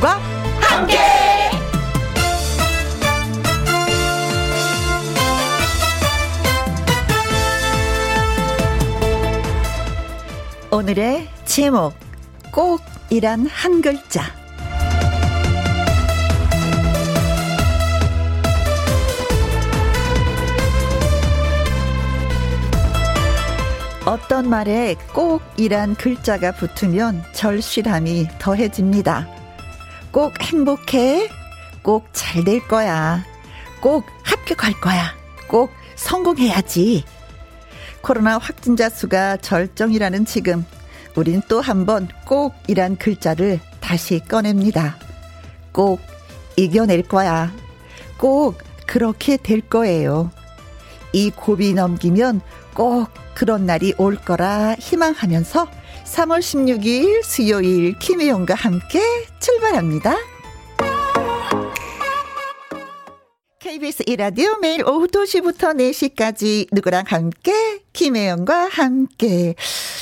김혜영과 함께. 오늘의 제목 꼭이란 한 글자 어떤 말에 꼭이란 글자가 붙으면 절실함이 더해집니다. 꼭 행복해. 꼭 잘 될 거야. 꼭 합격할 거야. 꼭 성공해야지. 코로나 확진자 수가 절정이라는 지금, 우린 또 한 번 꼭이란 글자를 다시 꺼냅니다. 꼭 이겨낼 거야. 꼭 그렇게 될 거예요. 이 고비 넘기면 꼭 그런 날이 올 거라 희망하면서 3월 16일 수요일 김혜영과 함께 출발합니다. KBS 이라디오 매일 오후 2시부터 4시까지 누구랑 함께 김혜영과 함께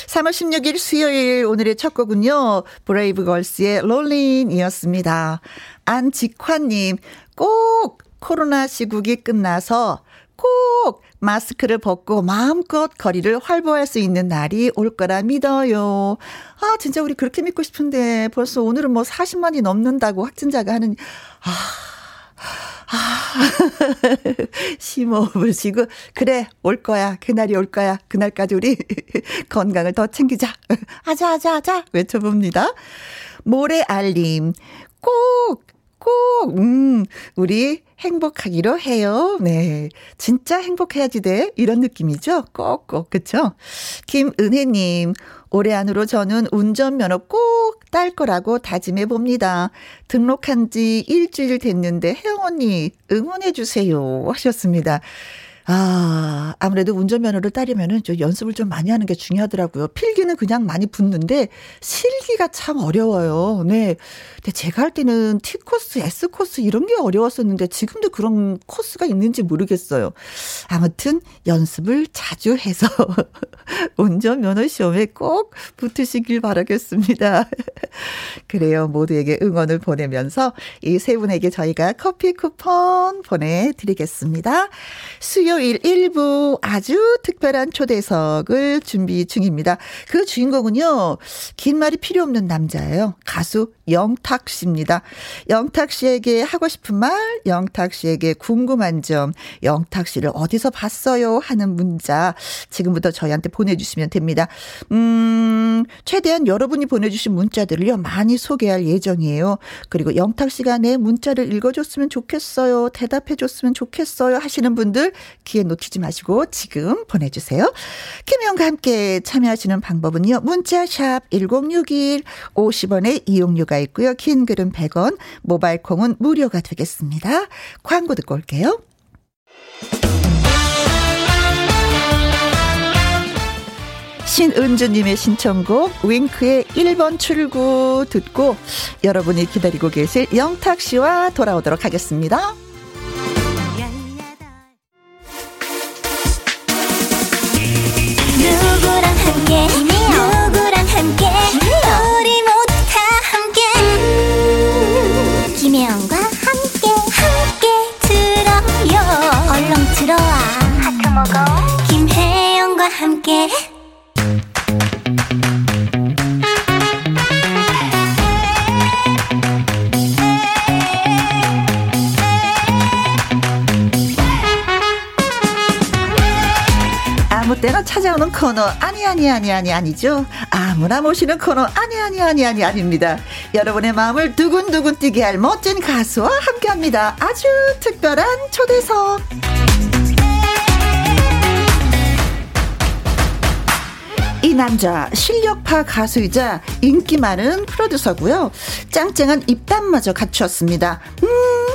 3월 16일 수요일 오늘의 첫 곡은요. 브레이브걸스의 롤린이었습니다. 안직환님 꼭 코로나 시국이 끝나서 꼭 마스크를 벗고 마음껏 거리를 활보할 수 있는 날이 올 거라 믿어요. 아, 진짜 우리 그렇게 믿고 싶은데 벌써 오늘은 뭐 40만이 넘는다고 확진자가 하는, 아, 아, 심호흡을 쉬고, 그래, 올 거야. 그날이 올 거야. 그날까지 우리 건강을 더 챙기자. 아자, 아자, 아자. 외쳐봅니다. 모래 알림. 꼭, 꼭, 음, 우리 행복하기로 해요. 네. 진짜 행복해야지 돼. 이런 느낌이죠. 꼭꼭. 그쵸? 김은혜님, 올해 안으로 저는 운전면허 꼭 딸 거라고 다짐해 봅니다. 등록한 지 일주일 됐는데 혜영 언니 응원해 주세요. 하셨습니다. 아, 아무래도 운전면허를 따려면은 좀 연습을 좀 많이 하는 게 중요하더라고요. 필기는 그냥 많이 붙는데 실기가 참 어려워요. 네. 근데 제가 할 때는 T 코스, S 코스 이런 게 어려웠었는데 지금도 그런 코스가 있는지 모르겠어요. 아무튼 연습을 자주 해서 운전면허 시험에 꼭 붙으시길 바라겠습니다. 그래요. 모두에게 응원을 보내면서 이 세 분에게 저희가 커피 쿠폰 보내드리겠습니다. 수요 토요일 1부 아주 특별한 초대석을 준비 중입니다. 그 주인공은요, 긴 말이 필요 없는 남자예요. 가수 영탁 씨입니다. 영탁 씨에게 하고 싶은 말, 영탁 씨에게 궁금한 점, 영탁 씨를 어디서 봤어요? 하는 문자 지금부터 저희한테 보내주시면 됩니다. 음, 최대한 여러분이 보내주신 문자들을요, 많이 소개할 예정이에요. 그리고 영탁 씨가 내 문자를 읽어줬으면 좋겠어요. 대답해줬으면 좋겠어요. 하시는 분들 기회 놓치지 마시고 지금 보내주세요. 김영과 함께 참여하시는 방법은요. 문자샵 1061 50원의 이용료가 있고요. 긴 글은 100원, 모바일 콩은 무료가 되겠습니다. 광고 듣고 올게요. 신은주님의 신청곡 윙크의 1번 출구 듣고 여러분이 기다리고 계실 영탁 씨와 돌아오도록 하겠습니다. 함께. 아무 때나 찾아오는 코너 아니 아니 아니 아니 아니죠? 아무나 모시는 코너 아니 아니 아니 아니 아닙니다. 여러분의 마음을 두근두근 뛰게 할 멋진 가수와 함께합니다. 아주 특별한 초대석 이 남자 실력파 가수이자 인기 많은 프로듀서고요. 짱짱한 입담마저 갖추었습니다. 음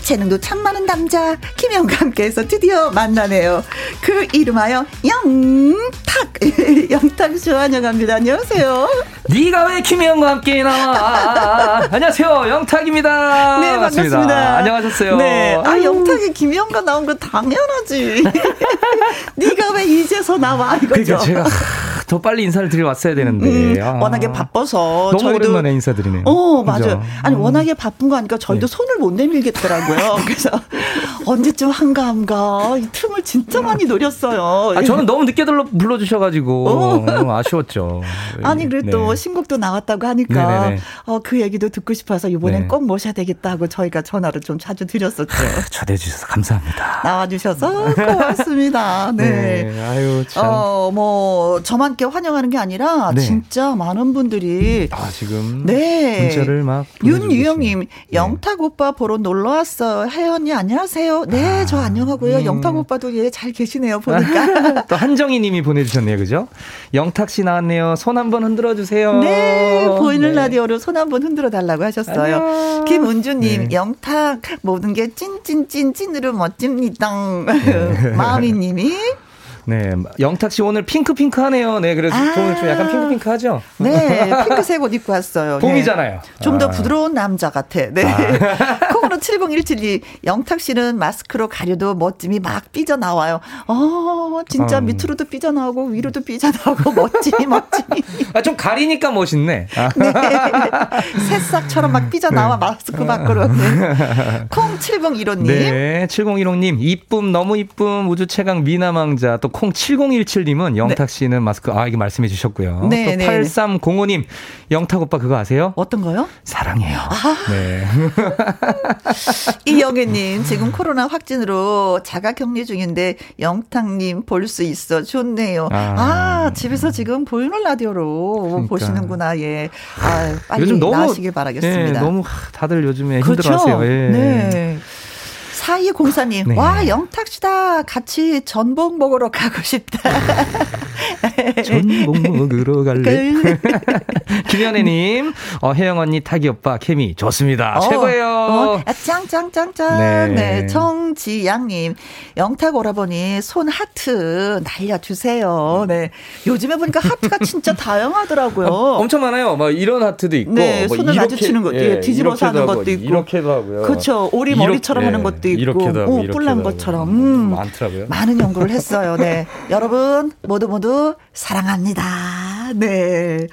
재능도 참 많은 남자 김영과 함께해서 드디어 만나네요. 그 이름하여 영탁 영탁 씨 환영합니다. 안녕하세요. 네가 왜 김혜영과 함께 나와? 안녕하세요, 영탁입니다. 네, 반갑습니다. 반갑습니다. 안녕하셨어요. 네, 아 영탁이 김혜영과 나온 거 당연하지. 네가 왜 이제서 나와 이거죠. 그러니까 제가 더 빨리 인사를 드려 왔어야 되는데. 음, 아. 워낙에 바빠서 너무 저희도 오랜만에 인사드리네요. 어, 맞아요. 아니, 음. 워낙에 바쁜 거 하니까 저희도 네. 손을 못 내밀겠더라고요. 그래서 언제쯤 한가 한가 이 틈을 진짜 많이 노렸어요. 아, 저는 너무 늦게 불러 주셔 가지고 어. 너무 아쉬웠죠. 아니 그래도 네. 신곡도 나왔다고 하니까 어, 그 얘기도 듣고 싶어서 이번엔 네. 꼭 모셔야 되겠다고 저희가 전화를 좀 자주 드렸었죠. 초대해 주셔서 감사합니다. 나와 주셔서 고맙습니다. 네. 네. 아유 참. 어뭐 저만 께 환영하는 게 아니라 네. 진짜 많은 분들이 아 지금 네 문자를 막 윤유영님 네. 영탁 오빠 보러 놀러 왔어. 혜연이 안녕하세요. 네, 아, 저 안녕하고요. 음. 영탁 오빠도 예 잘 계시네요. 보니까 또 한정희님이 보내주셨네요, 그죠? 영탁 씨 나왔네요. 손 한번 흔들어 주세요. 네, 보이는 네. 라디오로 손 한번 흔들어 달라고 하셨어요. 안녕. 김은주님, 네. 영탁 모든 게 찐찐찐찐으로 멋집니다. 네. 마음이님이 네, 영탁 씨 오늘 핑크핑크하네요. 네, 그래서 아~ 오늘 좀 약간 핑크핑크하죠. 네, 핑크색 옷 입고 왔어요. 봄이잖아요. 네. 좀더 아. 부드러운 남자 같아. 네. 아. 콩으로 70172 영탁 씨는 마스크로 가려도 멋짐이 막 삐져 나와요. 어, 진짜 음. 밑으로도 삐져 나오고 위로도 삐져 나오고 멋짐이 멋짐이. 아, 좀 가리니까 멋있네. 네. 새싹처럼 막 삐져 나와 네. 마스크 밖으로. 네. 콩 7015님. 네, 7015님 이쁨 너무 이쁨 우주 최강 미남왕자 또 콩 7017님은 영탁 네. 씨는 마스크, 아, 이게 말씀해 주셨고요. 네, 또 네, 8305님, 영탁 오빠 그거 아세요? 어떤 거요? 사랑해요. 아. 네. 이영애님, 지금 코로나 확진으로 자가 격리 중인데 영탁님 볼 수 있어. 좋네요. 아, 아 집에서 지금 보이는 라디오로 그러니까. 보시는구나. 예. 아, 빨리 요즘 너무, 나시길 바라겠습니다. 예, 너무 다들 요즘에 그렇죠? 힘들어 하세요. 예. 네. 4204님, 네. 와, 영탁 씨다. 같이 전복 먹으러 가고 싶다. 전복 먹으러 갈래? 김현애님, 어, 혜영 언니, 타기 오빠, 케미 좋습니다. 어, 최고예요. 어, 아, 짱짱짱짱. 네. 네. 정지양님, 영탁 오라버니, 손 하트 날려주세요. 네. 요즘에 보니까 하트가 진짜 다양하더라고요. 어, 엄청 많아요. 막 이런 하트도 있고. 네, 뭐 손을 마주치는 것도, 예, 뒤집어서 하는 것도 있고. 이렇게도 하고요. 그렇죠. 오리 머리처럼 하는 것도 있고. 오, 뿔난 것처럼. 음, 많더라고요. 많은 연구를 했어요. 네. 여러분, 모두 모두 사랑합니다. 네.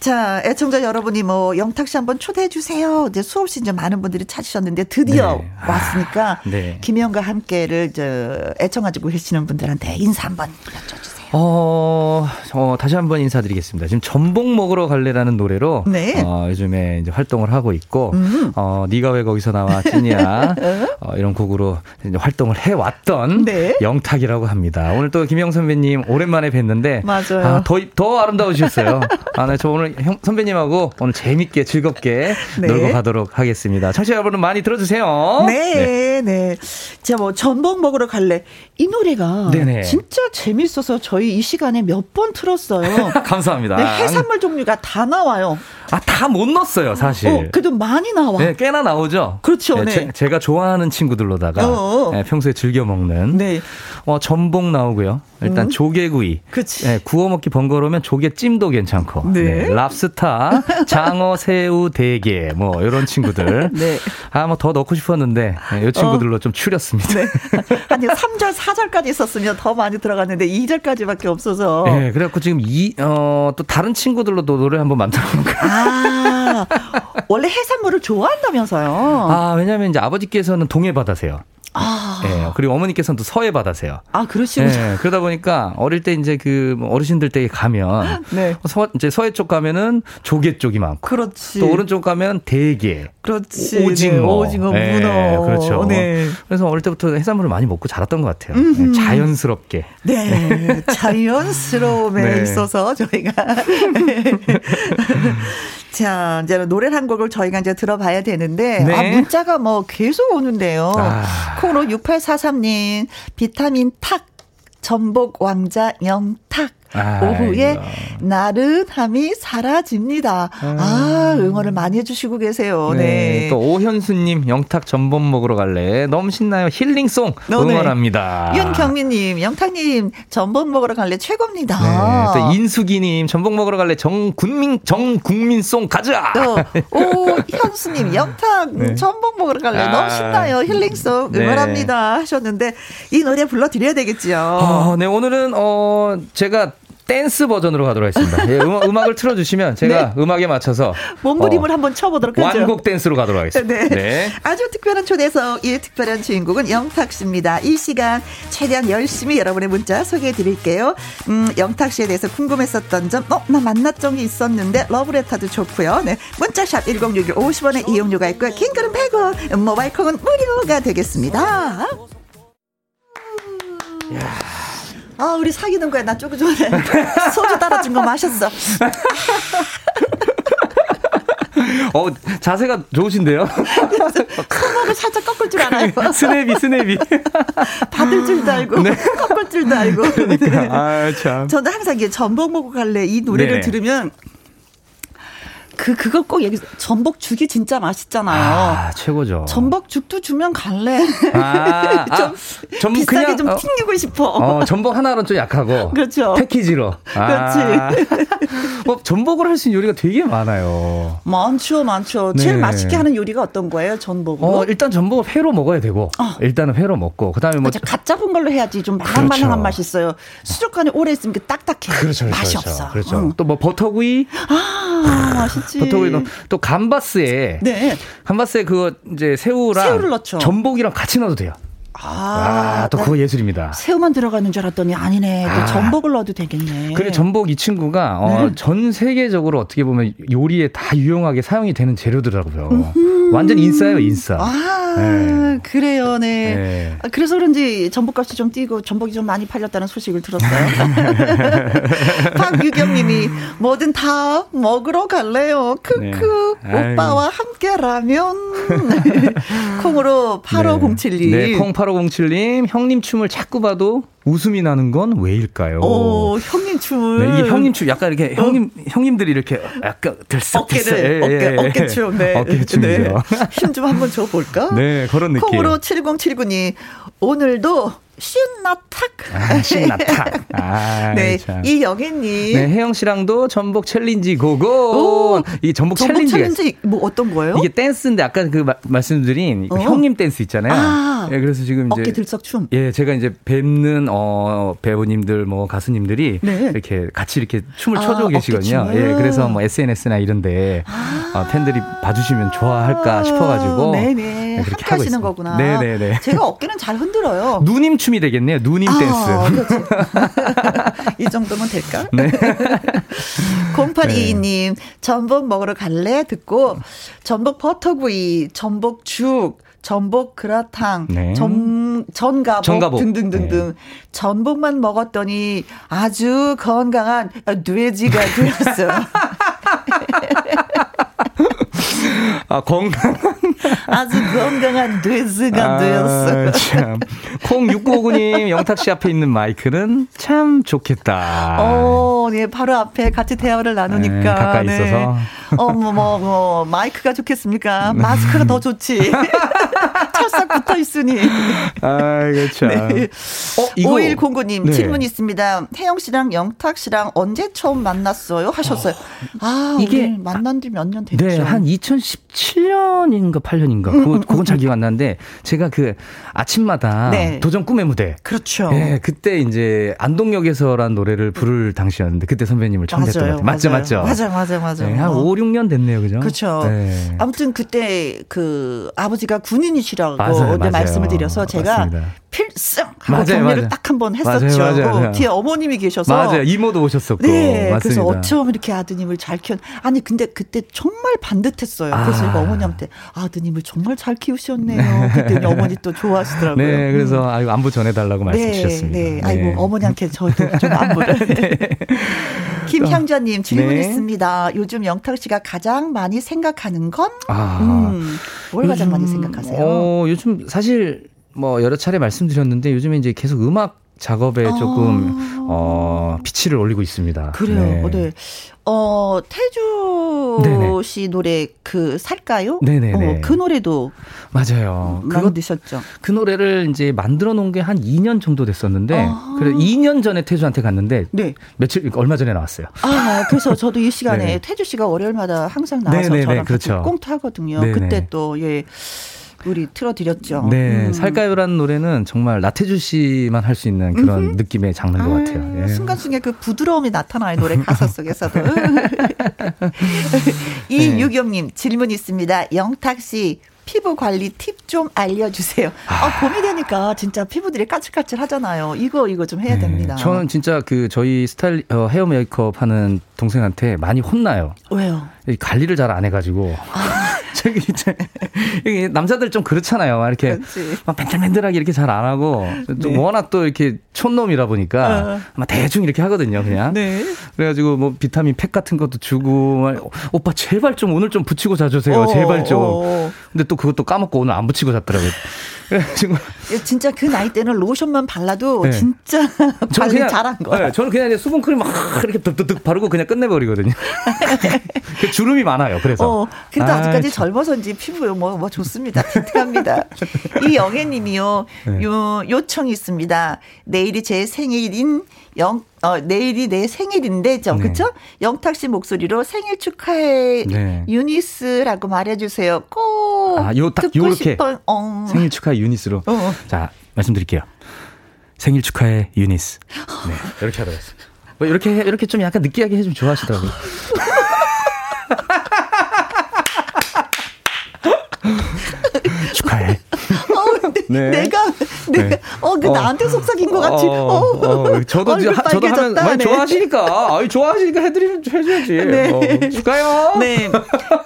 자, 애청자 여러분이 뭐 영탁 씨 한번 초대해 주세요. 이제 수없이 이제 많은 분들이 찾으셨는데 드디어 네. 왔으니까 아, 네. 김영과 함께를 저 애청하고 계시는 분들한테 인사 한번 여쭤주세요. 어, 어, 다시 한번 인사드리겠습니다. 지금 전복 먹으러 갈래라는 노래로 네. 어, 요즘에 이제 활동을 하고 있고 음. 어, 네가 왜 거기서 나와 찐이야 어, 이런 곡으로 이제 활동을 해 왔던 네. 영탁이라고 합니다. 오늘 또 김영 선배님 오랜만에 뵀는데 맞아요. 아, 더, 더 아름다우셨어요. 아, 네, 저 오늘 형, 선배님하고 오늘 재밌게 즐겁게 네. 놀고 가도록 하겠습니다. 청취자 여러분 많이 들어주세요. 네, 네. 네. 자, 뭐 전복 먹으러 갈래 이 노래가 네네. 진짜 재밌어서 저희 저희 이 시간에 몇 번 틀었어요. 감사합니다. 네, 해산물 종류가 다 나와요. 아, 다 못 넣었어요, 사실. 어, 그래도 많이 나와. 네, 꽤나 나오죠. 그렇죠. 네. 제, 가 좋아하는 친구들로다가 네, 평소에 즐겨 먹는. 네. 어, 전복 나오고요. 일단 음. 조개구이. 그치. 네, 구워 먹기 번거로우면 조개찜도 괜찮고. 네. 네. 랍스타, 장어, 새우, 대게, 뭐, 이런 친구들. 네. 아, 뭐 더 넣고 싶었는데, 네, 이 친구들로 어. 좀 추렸습니다. 네. 아니, 3절, 4절까지 있었으면 더 많이 들어갔는데, 2절까지 밖에 없어서. 네, 그래갖고 지금 이, 어, 또 다른 친구들로도 노래 한번 만들어 볼까요? 아, 원래 해산물을 좋아한다면서요? 아, 왜냐면 이제 아버지께서는 동해바다세요. 아. 예. 그리고 어머니께서는 또 서해 바다세요. 아, 그러시군요. 예. 그러다 보니까 어릴 때 이제 그뭐 어르신들 댁에 가면 네. 서, 이제 서해 쪽 가면은 조개 쪽이 많고. 그렇지. 또 오른쪽 가면 대게. 그렇지. 오징어. 네, 오징어, 예. 문어. 그렇죠. 네. 그래서 어릴 때부터 해산물을 많이 먹고 자랐던 것 같아요. 네. 자연스럽게. 네. 자연스러움에 네. 있어서 저희가 자, 이제 노래 한 곡을 저희가 이제 들어봐야 되는데, 네. 아, 문자가 뭐 계속 오는데요. 아. 콩으로 6843님, 비타민 탁, 전복 왕자 영탁. 아, 오후에 나른함이 사라집니다. 아. 아, 응원을 많이 해주시고 계세요. 네. 네. 또 오현수님 영탁 전복 먹으러 갈래. 너무 신나요. 힐링송 어, 네. 응원합니다. 윤경민님 영탁님 전복 먹으러 갈래 최고입니다. 네. 또 인수기님 전복 먹으러 갈래 정군민 정국민송 가자. 또 오현수님 영탁 네. 전복 먹으러 갈래. 아. 너무 신나요. 힐링송 네. 응원합니다 하셨는데 이 노래 불러드려야 되겠죠. 어, 네 오늘은 어 제가 댄스 버전으로 가도록 하겠습니다. 예, 음악, 을 틀어주시면 제가 네. 음악에 맞춰서 몸부림을 어, 한번 쳐보도록 하죠. 완곡 댄스로 가도록 하겠습니다. 네. 네. 아주 특별한 초대석, 이 특별한 주인공은 영탁 씨입니다. 이 시간 최대한 열심히 여러분의 문자 소개해 드릴게요. 음, 영탁 씨에 대해서 궁금했었던 점, 어, 나 만났던 게 있었는데 러브레터도 좋고요. 네. 문자샵 1061 50원의 이용료가 있고요. 킹글은 100원, 모바일 콩은 무료가 되겠습니다. 아, 우리 사귀는 거야. 나 조금 전에 소주 따라준 거 마셨어. 어, 자세가 좋으신데요? 손목을 살짝 꺾을 줄 알아요. 스냅이, 스냅이. 받을 줄도 알고, 네. 꺾을 줄도 알고. 그러니까. 네. 아, 참. 저는 항상 이게 전복 먹고 갈래 이 노래를 네. 들으면 그 그걸 꼭 얘기 전복죽이 진짜 맛있잖아요. 아, 최고죠. 전복죽도 주면 갈래. 아, 좀 아, 전, 비싸게 그냥, 좀 어, 튕기고 싶어. 어, 전복 하나로 좀 약하고. 그렇죠. 패키지로. 아. 그렇지. 뭐 전복을 할 수 있는 요리가 되게 많아요. 많죠, 많죠. 네. 제일 맛있게 하는 요리가 어떤 거예요, 전복은? 어, 일단 전복을 회로 먹어야 되고. 어. 일단은 회로 먹고 그다음에 뭐갓 잡은 걸로 해야지 좀 말랑말랑한 그렇죠. 맛이 있어요. 수족관에 오래 있으면 딱딱해. 그렇죠, 그렇죠, 맛이 그렇죠. 없어. 그렇죠. 응. 또뭐 버터구이. 아, 맛있지. 버터구이 또 감바스에 네. 감바스에 그거 이제 새우랑 새우를 넣죠. 전복이랑 같이 넣어도 돼요. 아, 아, 또 그거 예술입니다. 새우만 들어가는 줄 알았더니 아니네. 또 아. 전복을 넣어도 되겠네. 그래 전복 이 친구가 어, 네. 전 세계적으로 어떻게 보면 요리에 다 유용하게 사용이 되는 재료더라고요. 음흠. 완전 인싸예요, 인싸. 아, 네. 그래요, 네. 네. 아, 그래서 그런지 전복값이 좀 뛰고 전복이 좀 많이 팔렸다는 소식을 들었어요. 박유경님이 뭐든 다 먹으러 갈래요. 크크 네. 오빠와 함께라면 콩으로 8507님. 네, 콩 8507님 형님 춤을 자꾸 봐도 웃음이 나는 건 왜일까요? 오, 형님 춤을. 네, 이 형님 춤 약간 이렇게 어. 형님 형님들이 이렇게 약간 들썩들썩 어깨를 예, 어깨 예, 어깨 춤. 네. 어깨 춤이죠. 네. 힘좀 한번 줘 볼까? 네, 그런 느낌. 콩으로 7079님 오늘도 신나탁. 아, 신나탁. 아, 네. 이영애님. 네, 혜영 씨랑도 전복 challenge go go. 오, 이 전복, 전복 challenge가 challenge 뭐 어떤 거예요? 이게 댄스인데 아까 그 마, 말씀드린 어? 형님 댄스 있잖아요. 아, 예, 그래서 지금 이제 어깨 들썩 춤. 예, 제가 이제 뵙는 어 배우님들 뭐 가수님들이 네. 이렇게 같이 이렇게 춤을 아, 춰주고 계시거든요. 예, 그래서 뭐 SNS나 이런데 아. 어, 팬들이 봐주시면 좋아할까 싶어가지고 네네. 네, 그렇게 하고 있는 거구나. 네네네. 네, 네. 제가 어깨는 잘 흔들어요. 누님 춤이 되겠네요. 누님 아, 댄스. 이 정도면 될까? 네. 0822님, 전복 먹으러 갈래? 듣고, 전복 버터구이, 전복 죽, 전복 그라탕, 네. 전, 전가복, 전가복. 등등등등. 네. 전복만 먹었더니 아주 건강한 뇌지가 되었어요. 아, 건강한. 아주 건강한 뇌스가 아, 되었어. 참. 콩 6959님, 영탁 씨 앞에 있는 마이크는 참 좋겠다. 어, 네, 바로 앞에 같이 대화를 나누니까. 네, 가까이 네. 있어서. 어, 뭐, 뭐, 뭐, 마이크가 좋겠습니까? 마스크가 더 좋지. 찰싹 붙어 있으니. 아, 그렇죠. 네. 어, 이거. 5109님, 네. 질문 있습니다. 혜영 씨랑 영탁 씨랑 언제 처음 만났어요? 하셨어요. 어, 아, 이게 만난 지 몇 년 됐죠? 네, 한 2017년인가 8년인가. 음, 그거, 음, 그건 잘 기억 안 나는데, 제가 그 아침마다 네. 도전 꿈의 무대. 그렇죠. 네, 그때 이제 안동역에서란 노래를 부를 당시였는데, 그때 선배님을 처음 뵀던 것 같아요. 맞죠, 맞죠? 맞아요, 맞아요, 맞아요. 네, 한 5, 6년 됐네요, 그죠? 그렇죠. 네. 아무튼 그때 그 아버지가 군인이시라고 맞아요, 맞아요. 말씀을 드려서 제가 맞습니다. 필승 맞아요, 경례를. 딱 한 번 했었죠. 맞아요, 맞아요, 뒤에 어머님이 계셔서 맞아요. 이모도 오셨었고. 네. 맞습니다. 그래서 어쩜 이렇게 아드님을 잘 키운 아니 근데 그때 정말 반듯했어요. 그래서 아. 어머니한테 아드님을 정말 잘 키우셨네요. 그때 어머니 또 좋아하시더라고요. 네. 그래서 아이고 안부 전해달라고 말씀 네, 주셨습니다. 네. 아이고 네. 어머니한테 저도 좀 안부를. 네. 김향자님 질문 네. 있습니다. 요즘 영탁 씨가 가장 많이 생각하는 건? 아. 음, 뭘 가장 많이 생각하세요? 어, 요즘 사실 뭐 여러 차례 말씀드렸는데 요즘에 이제 계속 음악 작업에 아. 조금 어 빛을 올리고 있습니다. 그래요. 네. 네. 어 태주 네네. 씨 노래 그 살까요? 네네네. 어, 그 노래도 맞아요. 그거 드셨죠? 그 노래를 이제 만들어 놓은 게 한 2년 정도 됐었는데 아. 그래 2년 전에 태주한테 갔는데 네. 며칠 얼마 전에 나왔어요. 아 그래서 저도 이 시간에 태주 씨가 월요일마다 항상 나와서 네네네. 저랑 그렇죠. 꽁트 하거든요. 그때 또 예. 우리 틀어드렸죠. 네, 음. 살까요라는 노래는 정말 나태주 씨만 할 수 있는 그런 음흠. 느낌의 장르인 것 같아요. 예. 순간순간 그 부드러움이 나타나요 노래 가사 속에서도. 이유경님 질문 있습니다. 영탁 씨 피부 관리 팁 좀 알려주세요. 아, 아, 봄이 되니까 진짜 피부들이 까칠까칠 하잖아요. 이거, 이거 좀 해야 네, 됩니다. 저는 진짜 그 저희 스타일, 어, 헤어 메이크업 하는 동생한테 많이 혼나요. 왜요? 관리를 잘 안 해가지고. 아. 저기 이제 남자들 좀 그렇잖아요. 막 이렇게 그렇지. 막 맨들맨들하게 이렇게 잘 안 하고 네. 워낙 또 이렇게 촌놈이라 보니까 어. 막 대충 이렇게 하거든요. 그냥. 네. 그래가지고 뭐 비타민 팩 같은 것도 주고 오빠 제발 좀 오늘 좀 붙이고 자주세요. 어, 제발 좀. 어. 근데 또 그것도 까먹고 오늘 안 붙이고 잤더라고요. 그래가지고 진짜 그 나이 때는 로션만 발라도 네. 진짜 관리 그냥, 잘한 거야. 네, 저는 그냥 이제 수분크림 막 이렇게 득득득 바르고 그냥 끝내버리거든요. 그 주름이 많아요. 그래서. 어, 그래도 아, 직까지 젊어서인지 피부 뭐, 뭐 좋습니다. 틱틱합니다. 이 영애님이요. 네. 요 요청이 있습니다. 내일이 제 생일인 영, 어, 내일이 내 생일인데죠. 네. 그쵸? 영탁 씨 목소리로 생일 축하해. 네. 유니스라고 말해주세요. 꼭. 아, 요, 딱, 요렇게. 어. 생일 축하해, 유니스로. 어, 어. 자, 말씀드릴게요. 생일 축하해, 유니스. 네. 이렇게 하도록 하겠습니다. 뭐, 이렇게, 이렇게 좀 약간 느끼하게 해주면 좋아하시더라고요. 축하해. 네. 내가 내가 네. 어, 그 어. 나한테 속삭인 것 같이. 어, 어, 어. 저도 하, 저도 하면 많이 네. 좋아하시니까. 아이 좋아하시니까 해드리면 해줘야지. 네. 어, 축하요. 네.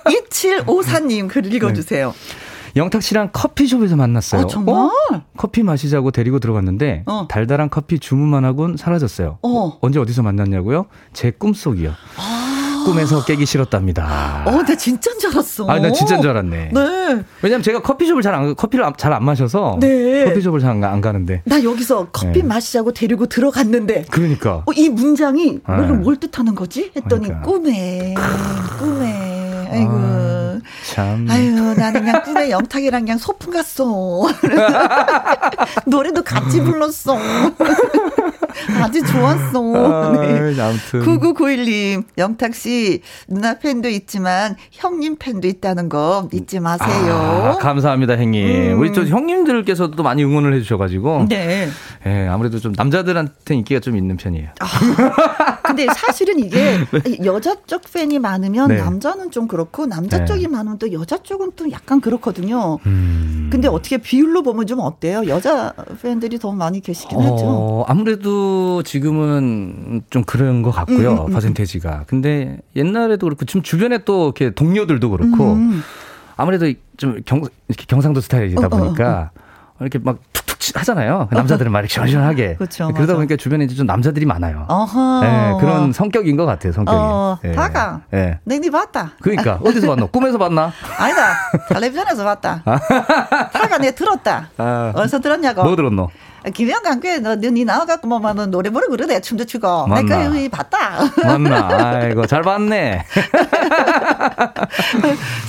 2754님 글 읽어주세요. 네. 영탁 씨랑 커피숍에서 만났어요. 어, 정말? 어? 커피 마시자고 데리고 들어갔는데 어. 달달한 커피 주문만 하곤 사라졌어요. 어. 언제 어디서 만났냐고요? 제 꿈속이요. 아. 꿈에서 깨기 싫었답니다. 어, 나 진짜인 줄 알았어. 아, 나 진짜인 줄 알았네. 네. 왜냐면 제가 커피숍을 잘 안, 커피를 잘 안 마셔서. 네. 커피숍을 잘 안 가는데. 나 여기서 커피 네. 마시자고 데리고 들어갔는데. 그러니까. 어, 이 문장이 네. 뭘, 뭘 뜻하는 거지? 했더니 그러니까. 꿈에, 꿈에. 아이고. 아, 참. 아유, 나는 그냥 꿈에 영탁이랑 그냥 소풍 갔어. 노래도 같이 불렀어. 아주 좋았어. 아, 네. 아무튼. 9991님, 영탁 씨, 누나 팬도 있지만 형님 팬도 있다는 거 잊지 마세요. 아, 감사합니다, 형님. 음. 우리 또 형님들께서도 많이 응원을 해주셔가지고. 네. 네. 아무래도 좀 남자들한테 인기가 좀 있는 편이에요. 아, 근데 사실은 이게 네. 여자 쪽 팬이 많으면 네. 남자는 좀 그렇고 남자 네. 쪽이 많으면 또 여자 쪽은 또 약간 그렇거든요. 음. 근데 어떻게 비율로 보면 좀 어때요? 여자 팬들이 더 많이 계시긴 어, 하죠. 아무래도 지금은 좀 그런 것 같고요. 음, 음, 음. 퍼센테지가. 근데 옛날에도 그렇고 지금 주변에 또 이렇게 동료들도 그렇고 음. 아무래도 좀 경, 이렇게 경상도 스타일이다 어, 보니까 어, 어. 어. 이렇게 막 툭 툭 하잖아요. 남자들은 막 이렇게 시원시원하게. 그렇죠. 그러다 맞아. 보니까 주변에 이제 좀 남자들이 많아요. 어허. 네, 그런 성격인 것 같아요. 성격이. 어, 네. 다가. 네. 내니 봤다. 그러니까 어디서 봤노? 꿈에서 봤나? 아니다. 텔레비전에서 봤다. 다가 내 들었다. 아. 어디서 들었냐고? 뭐 들었노? 김영관 꽤 너, 니 나와갖고 뭐, 뭐, 노래 부르고 그러대. 춤도 추고. 맞나? 내가 여기 봤다. 맞나? 아이고, 잘 봤네.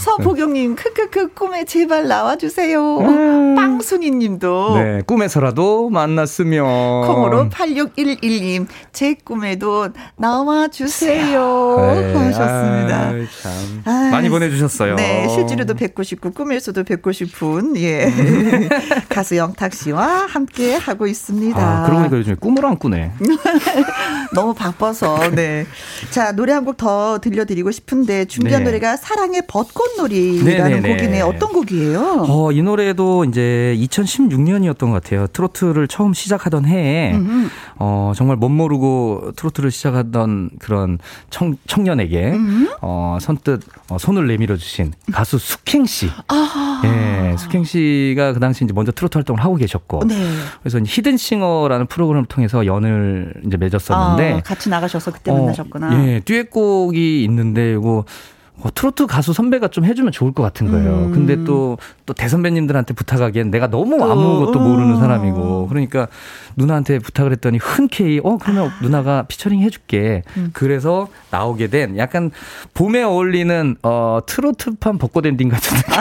서보경님, 크크크, 꿈에 제발 나와주세요. 음. 빵순이 님도. 네, 꿈에서라도 만났으면. 콩으로 8611님, 제 꿈에도 나와주세요. 네. 하셨습니다. 아이, 참. 아이, 많이 보내주셨어요. 네, 실제로도 뵙고 싶고, 꿈에서도 뵙고 싶은, 예. 가수 영탁 씨와 함께 하고 있습니다. 아, 그러고 보니까 요즘에 꿈을 안 꾸네. 너무 바빠서, 네. 자, 노래 한 곡 더 들려드리고 싶은데, 준비한 네. 노래가 사랑의 벚꽃놀이라는 곡이네. 어떤 곡이에요? 어, 이 노래도 이제 2016년이었던 것 같아요. 트로트를 처음 시작하던 해에, 음흠. 어, 정말 못 모르고 트로트를 시작하던 그런 청, 청년에게, 음흠. 어, 선뜻 어, 손을 내밀어 주신 가수 숙행 씨. 아. 예, 숙행 씨가 그 당시 이제 먼저 트로트 활동을 하고 계셨고, 네. 그래서 히든싱어라는 프로그램을 통해서 연을 이제 맺었었는데 아, 같이 나가셔서 그때 어, 만나셨구나. 예, 듀엣곡이 있는데 이거 어, 트로트 가수 선배가 좀 해주면 좋을 것 같은 거예요. 음. 근데 또, 또 대선배님들한테 부탁하기엔 내가 너무 아무것도 모르는 음. 사람이고. 그러니까 누나한테 부탁을 했더니 흔쾌히, 어, 그러면 아. 누나가 피처링 해줄게. 음. 그래서 나오게 된 약간 봄에 어울리는, 어, 트로트판 벚꽃 엔딩 같은 느낌.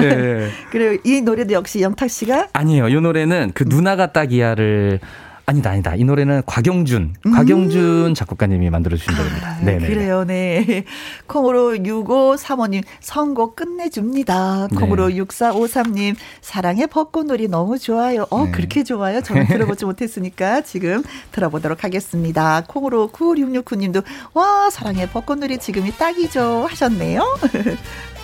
예, 예. 그리고 이 노래도 역시 영탁 씨가? 아니에요. 이 노래는 그 누나가 딱이야를 아니다, 아니다. 이 노래는 곽영준, 음. 곽영준 작곡가님이 만들어주신 노래입니다. 네, 그래요, 네. 콩으로 6535님, 선곡 끝내줍니다. 콩으로 네. 6453님, 사랑의 벚꽃놀이 너무 좋아요. 어, 네. 그렇게 좋아요? 저는 들어보지 못했으니까 지금 들어보도록 하겠습니다. 콩으로 9669님도, 와, 사랑의 벚꽃놀이 지금이 딱이죠. 하셨네요.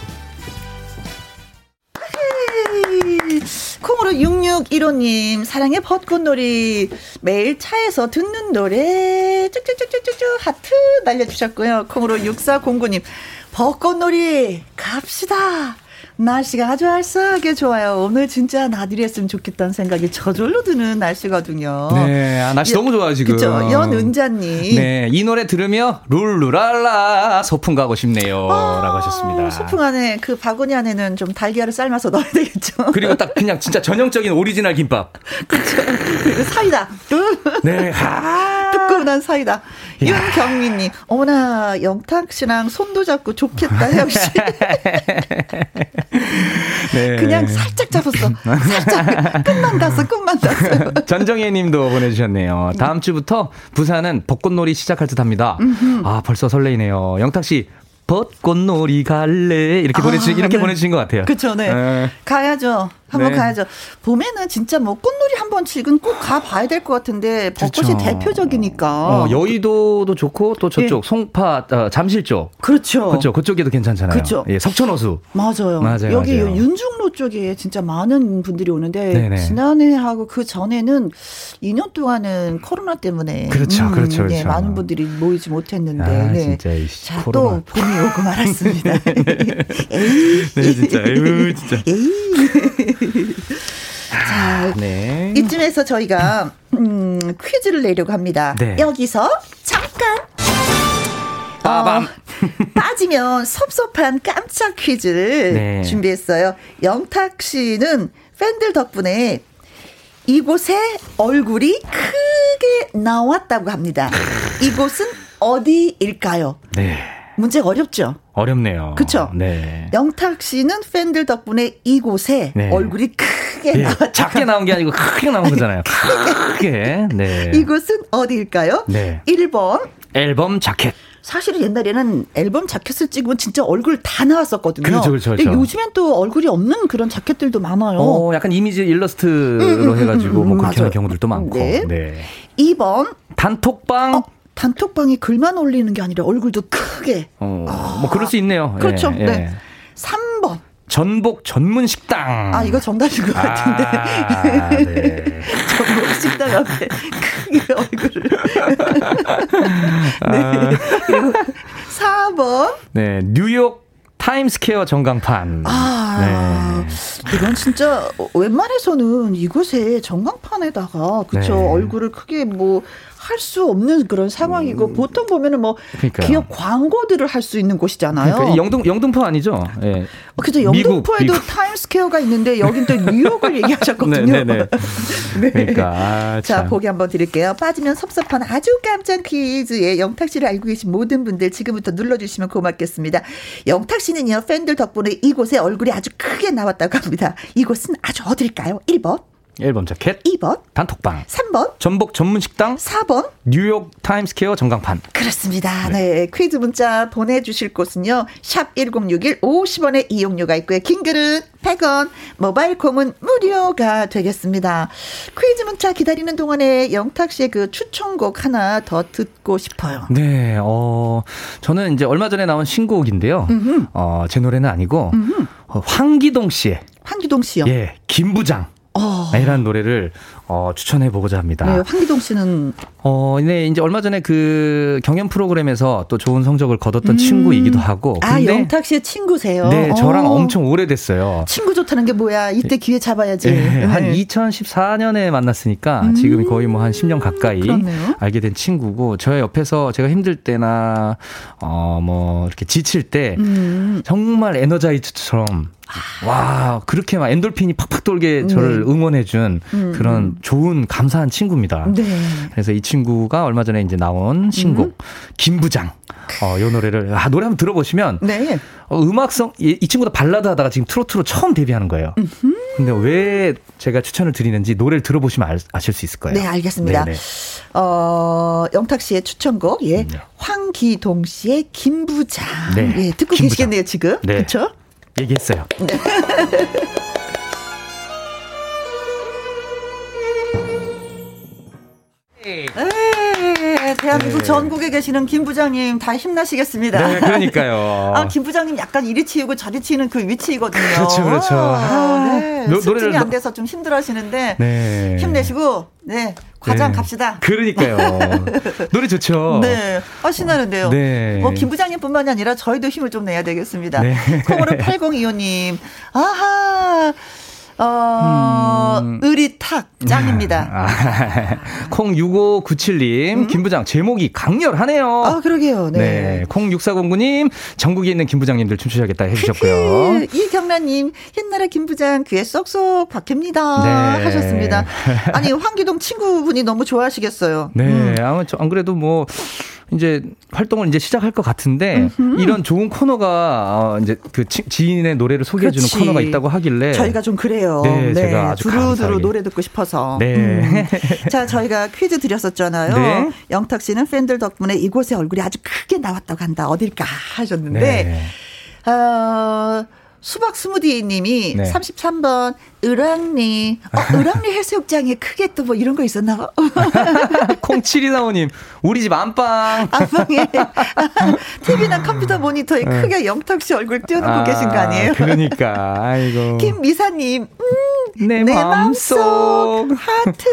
콩으로 6615님, 사랑의 벚꽃놀이. 매일 차에서 듣는 노래, 쭉쭉쭉쭉쭉 하트 날려주셨고요. 콩으로 6409님, 벚꽃놀이 갑시다. 날씨가 아주 알싸하게 좋아요. 오늘 진짜 나들이 했으면 좋겠다는 생각이 저절로 드는 날씨거든요. 네, 아, 날씨 여, 너무 좋아요, 지금. 그죠. 연은자님. 네, 이 노래 들으며 룰루랄라 소풍 가고 싶네요. 아, 라고 하셨습니다. 소풍 안에 그 바구니 안에는 좀 달걀을 삶아서 넣어야 되겠죠. 그리고 딱 그냥 진짜 전형적인 오리지널 김밥. 그렇죠. 그리고 사이다. 네. 아. 뜨끈한 사이다. 윤경민님, 어머나, 영탁 씨랑 손도 잡고 좋겠다, 역시. 네. 그냥 살짝 잡았어. 살짝. 끝만 닿았어, 끝만 닿았어. 전정혜 님도 보내주셨네요. 다음 주부터 부산은 벚꽃놀이 시작할 듯 합니다. 아, 벌써 설레이네요. 영탁 씨, 벚꽃놀이 갈래 이렇게 보내주 아, 이렇게 네. 보내주신 것 같아요. 그렇죠, 네. 네. 가야죠. 한번 네. 가야죠. 봄에는 진짜 뭐 꽃놀이 한번 지금 꼭 가봐야 될 것 같은데 벚꽃이 그렇죠. 대표적이니까. 어, 여의도도 좋고 또 저쪽 예. 송파 어, 잠실 쪽. 그렇죠. 그렇죠. 그쪽에도 괜찮잖아요. 그렇죠. 예, 석촌호수. 맞아요. 맞아요. 여기 맞아요. 윤중로 쪽에 진짜 많은 분들이 오는데 네네. 지난해하고 그 전에는 2년 동안은 코로나 때문에 그렇죠. 음, 그렇죠. 그렇죠. 예, 많은 분들이 모이지 못했는데. 아, 네. 진짜 자, 코로나. 또 봄이 오고 말았습니다. 네, 진짜. 에이, 진짜. 에이. 자, 네. 이쯤에서 저희가 음, 퀴즈를 내려고 합니다. 네. 여기서 잠깐. 빠밤. 어, 빠지면 섭섭한 깜짝 퀴즈를 네. 준비했어요. 영탁 씨는 팬들 덕분에 이곳에 얼굴이 크게 나왔다고 합니다. 이곳은 어디일까요? 네. 문제가 어렵죠? 어렵네요. 그렇죠. 네. 영탁 씨는 팬들 덕분에 이곳에 네. 얼굴이 크게 네. 나왔다. 작게 나온 게 아니고 크게 나온 거잖아요. 크게. 네. 이곳은 어디일까요? 네. 1번 앨범 자켓. 사실은 옛날에는 앨범 자켓을 찍으면 진짜 얼굴 다 나왔었거든요. 그렇죠, 그렇죠. 근데 그렇죠. 요즘엔 또 얼굴이 없는 그런 자켓들도 많아요. 어, 약간 이미지 일러스트로 음, 음, 음 해가지고 뭐 음, 그렇게 하는 경우들도 많고. 네. 네. 2번 단톡방. 어, 단톡방이 글만 올리는 게 아니라 얼굴도 크게. 어, 아, 뭐 그럴 수 있네요. 그렇죠. 예, 예. 네. 3번. 전복 전문 식당. 아, 이거 정답인 것 같은데. 아, 네. 전복 식당 앞에 크게 얼굴을. 네. 아. 그리고 4번. 네, 뉴욕 타임스퀘어 전광판. 아, 네. 이건 진짜 웬만해서는 이곳에 전광판에다가 그쵸 네. 얼굴을 크게 뭐 할 수 없는 그런 상황이고 음. 보통 보면은 뭐 그러니까요. 기업 광고들을 할 수 있는 곳이잖아요. 그러니까 영등 영등포 아니죠? 예. 네. 어, 그죠. 영등포에도 미국, 타임스퀘어가 있는데 여긴 또 뉴욕을 얘기하셨거든요. 네, 네, 네. 네. 그러니까 아, 자 보기 한번 드릴게요. 빠지면 섭섭한 아주 깜짝 퀴즈에 영탁 씨를 알고 계신 모든 분들 지금부터 눌러주시면 고맙겠습니다. 영탁 씨는요 팬들 덕분에 이곳에 얼굴이 아주 크게 나왔다고 합니다. 이곳은 아주 어딜까요? 1번. 1번 자켓. 2번. 단톡방. 3번. 전복 전문 식당. 4번. 뉴욕 타임스퀘어 전광판. 그렇습니다. 네. 네. 퀴즈 문자 보내 주실 곳은요. 샵 1061 50원의 이용료가 있고요. 콩 글은 100원. 모바일 콩은 무료가 되겠습니다. 퀴즈 문자 기다리는 동안에 영탁 씨의 그 추천곡 하나 더 듣고 싶어요. 네. 어, 저는 이제 얼마 전에 나온 신곡인데요. 어, 제 노래는 아니고 어, 황기동 씨의 황기동 씨요? 예. 김부장. 어. 이라는 노래를 어, 추천해 보고자 합니다. 네, 황기동 씨는 어, 네, 이제 얼마 전에 그 경연 프로그램에서 또 좋은 성적을 거뒀던 음. 친구이기도 하고. 아, 영탁 씨의 친구세요? 네, 저랑 어. 엄청 오래됐어요. 친구 좋다는 게 뭐야? 이때 기회 잡아야지. 네, 네. 한 2014년에 만났으니까 음. 지금 거의 뭐 한 10년 가까이 그렇네요. 알게 된 친구고 저의 옆에서 제가 힘들 때나 어, 뭐 이렇게 지칠 때 음. 정말 에너자이트처럼 와, 그렇게 막 엔돌핀이 팍팍 돌게 저를 네. 응원해준 음. 그런 좋은 감사한 친구입니다. 네. 그래서 이 친구가 얼마 전에 이제 나온 신곡, 음. 김부장. 어, 요 노래를, 아, 노래 한번 들어보시면. 네. 어, 음악성, 이, 이 친구도 발라드 하다가 지금 트로트로 처음 데뷔하는 거예요. 음흠. 근데 왜 제가 추천을 드리는지 노래를 들어보시면 알, 아실 수 있을 거예요. 네, 알겠습니다. 네네. 어, 영탁 씨의 추천곡, 예. 네. 황기동 씨의 김부장. 네. 예, 듣고 김부장. 계시겠네요, 지금. 네. 그렇죠? 얘기했어요. 네. 네, 대한민국 네. 전국에 계시는 김 부장님 다 힘나시겠습니다. 네, 그러니까요. 아, 김 부장님 약간 이리 치우고 저리 치는 그 위치거든요. 그렇죠, 그렇죠. 아, 네. 노, 노래를 안 돼서 좀 힘들어하시는데 네. 힘내시고 네 과장 네. 갑시다. 그러니까요. 노래 좋죠. 네. 아, 신나는데요. 네. 뭐, 김 부장님뿐만이 아니라 저희도 힘을 좀 내야 되겠습니다. 네. 콩으로 8025님. 아하. 어, 음. 의리탁 짱입니다. 아, 콩 6597님, 음? 김부장 제목이 강렬하네요. 아, 그러게요. 네. 네. 콩 6409님, 전국에 있는 김부장님들 춤추셔야겠다 해주셨고요. 이경란님, 옛날에 김부장 귀에 쏙쏙 박힙니다. 네. 하셨습니다. 아니, 황기동 친구분이 너무 좋아하시겠어요. 네. 음. 아마 안 그래도 뭐, 이제 활동을 이제 시작할 것 같은데 음흠. 이런 좋은 코너가 어 이제 그 지인의 노래를 소개해 주는 코너가 있다고 하길래 저희가 좀 그래요. 네, 네. 제가 아주 두루두루 노래 듣고 싶어서. 네. 음. 자, 저희가 퀴즈 드렸었잖아요. 네. 영탁 씨는 팬들 덕분에 이곳의 얼굴이 아주 크게 나왔다고 한다. 어딜까 하셨는데 네. 어 수박 스무디님이 네. 33번 을왕리. 어, 을왕리 해수욕장에 크게 또 뭐 이런 거 있었나? 콩칠이사오님 우리 집 안방. 안방에. TV나 컴퓨터 모니터에 네. 크게 영탁 씨 얼굴 띄워놓고 아, 계신 거 아니에요? 그러니까. 아이고. 김미사님 음, 내, 내 마음속. 하트.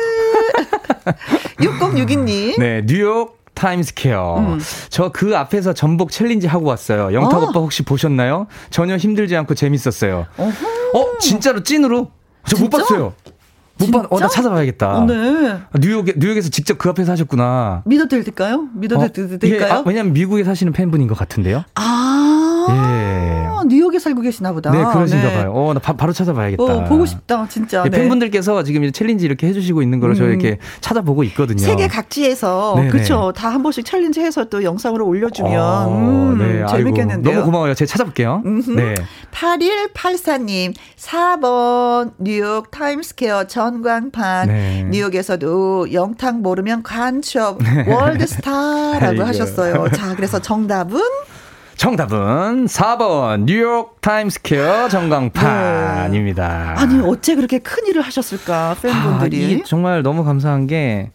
6062님. 네 뉴욕 타임스퀘어. 음. 저그 앞에서 전복 challenge 하고 왔어요. 영탁 어. 오빠 혹시 보셨나요? 전혀 힘들지 않고 재밌었어요. 어허. 어, 진짜로 찐으로? 저 못 봤어요. 못 봤, 어, 나 찾아봐야겠다. 어, 네. 뉴욕에, 뉴욕에서 직접 그 앞에서 하셨구나. 믿어도 될까요? 믿어도 어, 될까요? 예, 아, 왜냐면 미국에 사시는 팬분인 것 같은데요. 아. 예. 뉴욕에 살고 계시나 보다. 네, 그러신가 네. 봐요. 어, 나 바, 로 찾아봐야겠다. 어, 보고 싶다, 진짜. 네, 네. 팬분들께서 지금 challenge 이렇게 해주시고 있는 걸 음. 저 이렇게 찾아보고 있거든요. 세계 각지에서 그렇죠. 다 한 번씩 challenge 해서 또 영상으로 올려주면 어, 음, 네, 재밌겠는데요. 너무 고마워요. 제가 찾아볼게요. 음흠. 네. 8184님, 4번 뉴욕 타임스퀘어 전광판. 네. 뉴욕에서도 영탁 모르면 간첩 월드스타라고 하셨어요. 자, 그래서 정답은 정답은 4번 뉴욕 타임스퀘어 전광판입니다. 네. 아니 어째 그렇게 큰 일을 하셨을까 팬분들이 아, 정말 너무 감사한 게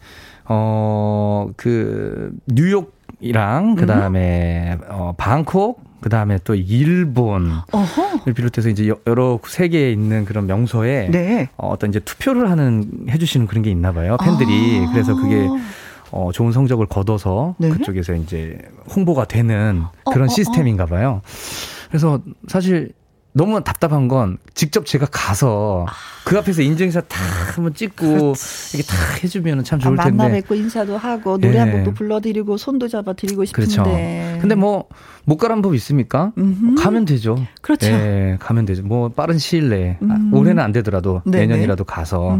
어 그 뉴욕 이랑 그 다음에 음. 어 방콕 그 다음에 또 일본을 비롯해서 이제 여러 세계에 있는 그런 명소에 네. 어, 어떤 이제 투표를 하는 해주시는 그런 게 있나 봐요 팬들이 아. 그래서 그게 어, 좋은 성적을 거둬서 네? 그쪽에서 이제 홍보가 되는 어, 그런 어, 어, 시스템인가 봐요. 그래서 사실 너무 답답한 건 직접 제가 가서 아. 그 앞에서 인증샷 다 한번 찍고 그렇지. 이렇게 다 해주면 참 좋을 아, 텐데. 만나 뵙고 인사도 하고 노래 네. 한 곡도 불러드리고 손도 잡아드리고 싶은데. 그렇죠. 근데 뭐 못 가란 법 있습니까? 음흠. 가면 되죠. 그렇죠. 네, 가면 되죠. 뭐 빠른 시일 내에 음. 올해는 안 되더라도 네네. 내년이라도 가서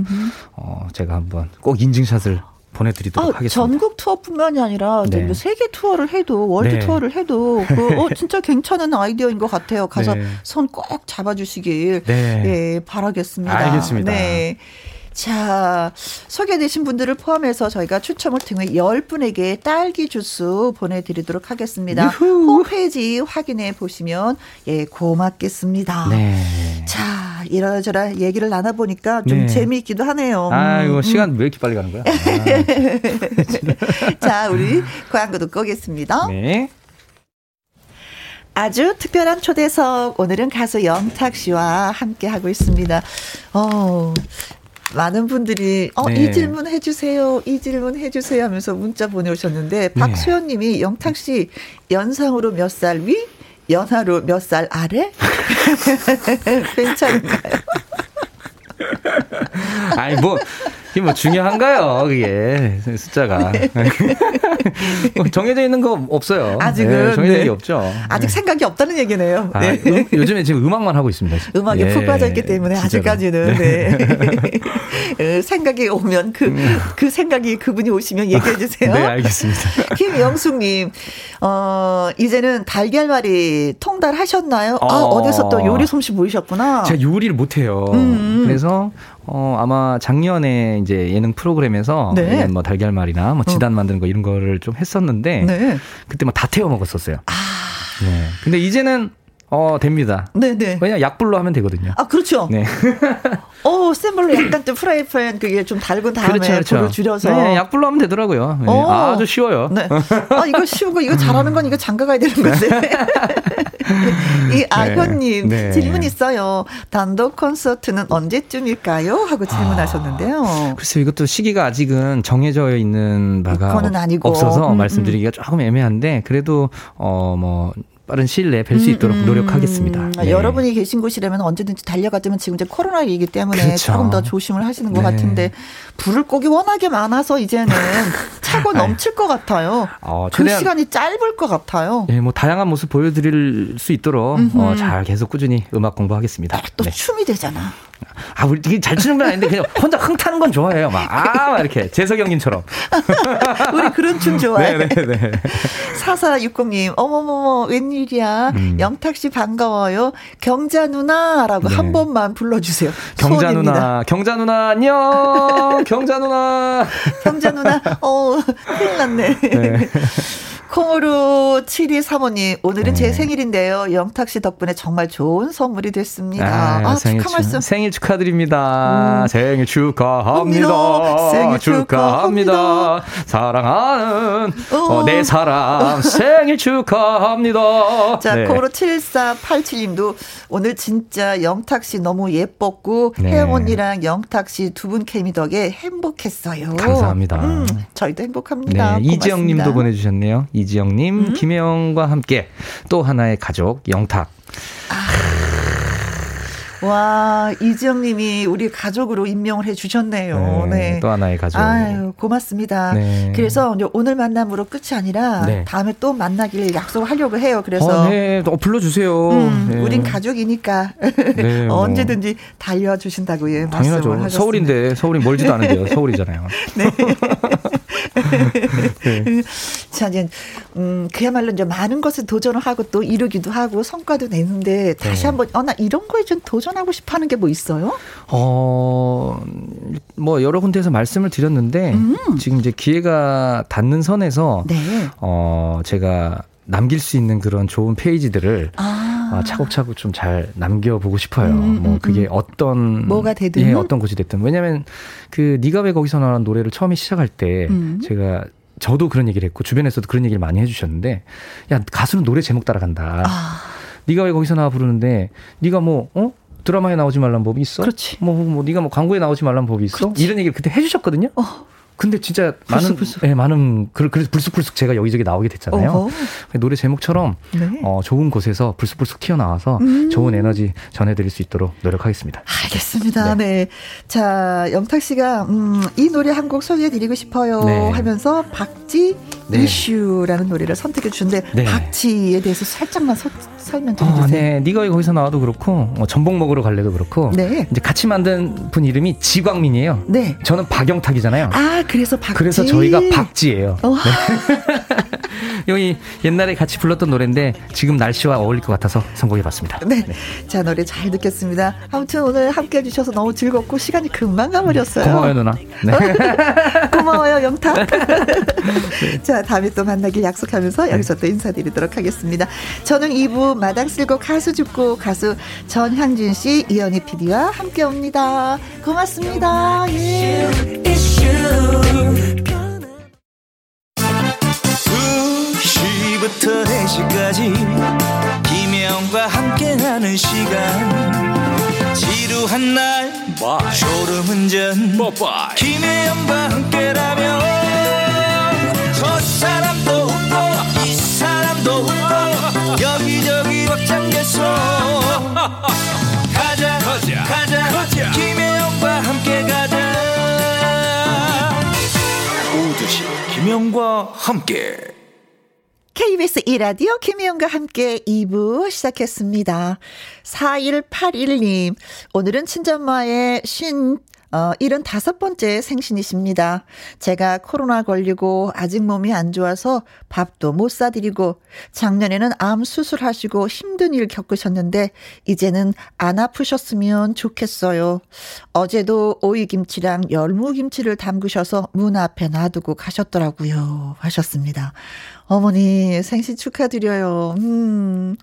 어, 제가 한번 꼭 인증샷을 보내드리도록 아, 하겠습니다. 전국 투어뿐만이 아니라 네. 뭐 세계 투어를 해도 월드 네. 투어를 해도 그, 어, 진짜 괜찮은 아이디어인 것 같아요. 가서 네. 손꼭 잡아주시길 네. 예, 바라겠습니다. 알겠습니다. 네. 자, 소개되신 분들을 포함해서 저희가 추첨을 통해 10분에게 딸기 주스 보내드리도록 하겠습니다. 유후. 홈페이지 확인해 보시면, 예, 고맙겠습니다. 네. 자, 이러저러 얘기를 나눠보니까 좀 네. 재미있기도 하네요. 아이고, 음. 시간 왜 이렇게 빨리 가는 거야? 아. 자, 우리 광고 듣고 오겠습니다. 네. 아주 특별한 초대석 오늘은 가수 영탁 씨와 함께 하고 있습니다. 어, 많은 분들이 어, 네. 이 질문 해주세요, 이 질문 해주세요 하면서 문자 보내오셨는데 네. 박수현님이 영탁 씨 연상으로 몇 살 위, 연하로 몇 살 아래? 괜찮은가요? 아니 뭐 이게 뭐 중요한가요, 그게 숫자가. 네. 뭐 정해져 있는 거 없어요. 아직은 네, 정해져 있는 게 없죠. 아직 네. 생각이 없다는 얘기네요. 아, 네. 음, 요즘에 지금 음악만 하고 있습니다. 음악에 예, 푹 빠져 있기 때문에 진짜로. 아직까지는 네. 네. 생각이 오면 그그 음. 그 생각이 그분이 오시면 얘기해 주세요. 네, 알겠습니다. 김영숙님, 어 이제는 달걀말이 통달하셨나요? 아, 아 어디서 또 요리 솜씨 보이셨구나. 제가 요리를 못해요. 음. 그래서 어, 아마 작년에 이제 예능 프로그램에서 네. 뭐 달걀말이나 뭐 지단 어. 만드는 거 이런 거를 좀 했었는데 네. 그때 막 다 태워 먹었었어요. 아. 네. 근데 이제는 어, 됩니다. 네네. 네. 왜냐 약불로 하면 되거든요. 아, 그렇죠. 네. 어, 센 불로 약간 좀 프라이팬 그게 좀 달군 다음에 그렇죠, 그렇죠. 불을 줄여서. 네, 약불로 하면 되더라고요. 네. 아주 쉬워요. 네. 아, 이거 쉬우고 이거 잘하는 건 이거 장가 가야 되는 건데. 이 네. 아현님 네. 질문 있어요. 단독 콘서트는 언제쯤일까요? 하고 질문하셨는데요. 아, 글쎄 이것도 시기가 아직은 정해져 있는 바가 없어서 음, 음, 말씀드리기가 조금 애매한데 그래도 어뭐 빠른 시일 내에 뵐수 음, 있도록 음, 노력하겠습니다. 음. 네. 여러분이 계신 곳이라면 언제든지 달려가지만 지금 이제 코로나이기 때문에 그렇죠. 조금 더 조심을 하시는 것 네. 같은데 불을 꼭이 워낙에 많아서 이제는 차고 넘칠 것 같아요. 어, 그 시간이 짧을 것 같아요. 네, 뭐 다양한 모습 보여드릴 수 있도록 어, 잘 계속 꾸준히 음악 공부하겠습니다. 아, 또 네. 춤이 되잖아. 아, 우리 되게 잘 추는 건 아닌데 그냥 혼자 흥 타는 건 좋아해요. 막, 아, 막 이렇게. 재석형님처럼. 우리 그런 춤 좋아해. 네네네. 4460님, 어머머머, 웬일이야. 음. 영탁 씨 반가워요. 경자 누나 라고 네. 한 번만 불러주세요. 경자 소원입니다. 누나, 경자 누나, 안녕. 경자 누나. 경자 누나, 어, 큰일 났네. 네. 콩으로 7235님, 오늘은 네. 제 생일인데요. 영탁 씨 덕분에 정말 좋은 선물이 됐습니다. 아, 아 생일 축하 말씀. 생일 축하드립니다. 음. 생일 축하합니다. 생일 축하합니다. 축하합니다. 사랑하는 어. 어, 내 사랑 생일 축하합니다. 자, 네. 콩으로 7487님도 오늘 진짜 영탁 씨 너무 예뻤고, 네. 혜영 언니랑 영탁 씨 두 분 케미 덕에 행복했어요. 감사합니다. 음, 저희도 행복합니다. 네, 이지영 님도 보내주셨네요. 이지영님, 음? 김혜영과 함께 또 하나의 가족, 영탁. 아. 와, 이지영 님이 우리 가족으로 임명을 해 주셨네요. 네, 네, 또 하나의 가족. 아유, 고맙습니다. 네. 그래서 오늘 만남으로 끝이 아니라 네. 다음에 또 만나길 약속하려고 해요. 그래서. 어, 네, 또 불러주세요. 음, 네. 우린 가족이니까 네, 뭐. 언제든지 달려주신다고 예. 말씀을 하셨습니다. 서울인데 서울이 멀지도 않은데요. 서울이잖아요. 네. 네. 자, 이제, 음, 그야말로 이제 많은 것을 도전을 하고 또 이루기도 하고 성과도 내는데 다시 네. 한번, 어, 나 이런 거에 좀 도전하고 싶어 하는 게 뭐 있어요? 어, 뭐 여러 군데에서 말씀을 드렸는데 음. 지금 이제 기회가 닿는 선에서 네. 어, 제가 남길 수 있는 그런 좋은 페이지들을 아. 어, 차곡차곡 좀 잘 남겨보고 싶어요. 음, 뭐 음, 그게 음. 어떤 뭐가 되든 예, 어떤 곳이 됐든 왜냐하면 그 네가 왜 거기서 나온 노래를 처음에 시작할 때 음. 제가 저도 그런 얘기를 했고 주변에서도 그런 얘기를 많이 해주셨는데 야 가수는 노래 제목 따라간다. 아. 네가 왜 거기서 나와 부르는데 네가 뭐 어? 드라마에 나오지 말란 법이 있어? 그렇지. 뭐, 뭐, 네가 뭐 광고에 나오지 말란 법이 있어? 그렇지. 이런 얘기를 그때 해주셨거든요. 어. 근데 진짜 많은 불쑥. 네, 많은 그, 그래서 불쑥불쑥 제가 여기저기 나오게 됐잖아요. 어허. 노래 제목처럼 네. 어, 좋은 곳에서 불쑥불쑥 튀어나와서 음. 좋은 에너지 전해드릴 수 있도록 노력하겠습니다. 알겠습니다. 네. 네. 자 영탁 씨가 음, 이 노래 한 곡 소개해드리고 싶어요 네. 하면서 박지 네. 이슈라는 노래를 선택해 주셨는데 네. 박지에 대해서 살짝만 서, 설명 좀 해주세요. 어, 네, 네가 거기서 나와도 그렇고 어, 전복 먹으러 갈래도 그렇고 네. 이제 같이 만든 분 이름이 지광민이에요. 네. 저는 박영탁이잖아요. 아 그래서 박지. 그래서 저희가 박지예요. 어. 네. 여기 옛날에 같이 불렀던 노래인데 지금 날씨와 어울릴 것 같아서 선곡해봤습니다. 네. 네. 자 노래 잘 듣겠습니다. 아무튼 오늘 함께해 주셔서 너무 즐겁고 시간이 금방 가버렸어요. 고마워요 누나. 네. 고마워요 영탁. 네. 자 다음에 또 만나길 약속하면서 여기서 또 인사드리도록 하겠습니다. 저는 2부 마당 쓸고 가수 죽고 가수 전향진 씨, 이연희 PD와 함께 옵니다. 고맙습니다. 예. 2시부터 4시까지 김혜영과 함께하는 시간 지루한 날 Bye. 졸음운전 Bye. 김혜영과 함께라면 저 사람도 웃고 이 사람도 웃고 여기저기 벅장개소 가자 가자 가자, 가자. 김혜영과 함께 가자 오두시 김 김혜영과 함께 KBS 이라디오 김혜영과 함께 2부 시작했습니다. 4181님, 오늘은 친정엄마의 쉰 어, 75번째 생신이십니다. 제가 코로나 걸리고 아직 몸이 안 좋아서 밥도 못 사드리고 작년에는 암 수술하시고 힘든 일 겪으셨는데 이제는 안 아프셨으면 좋겠어요. 어제도 오이김치랑 열무김치를 담그셔서 문 앞에 놔두고 가셨더라고요. 하셨습니다. 어머니 생신 축하드려요. 음,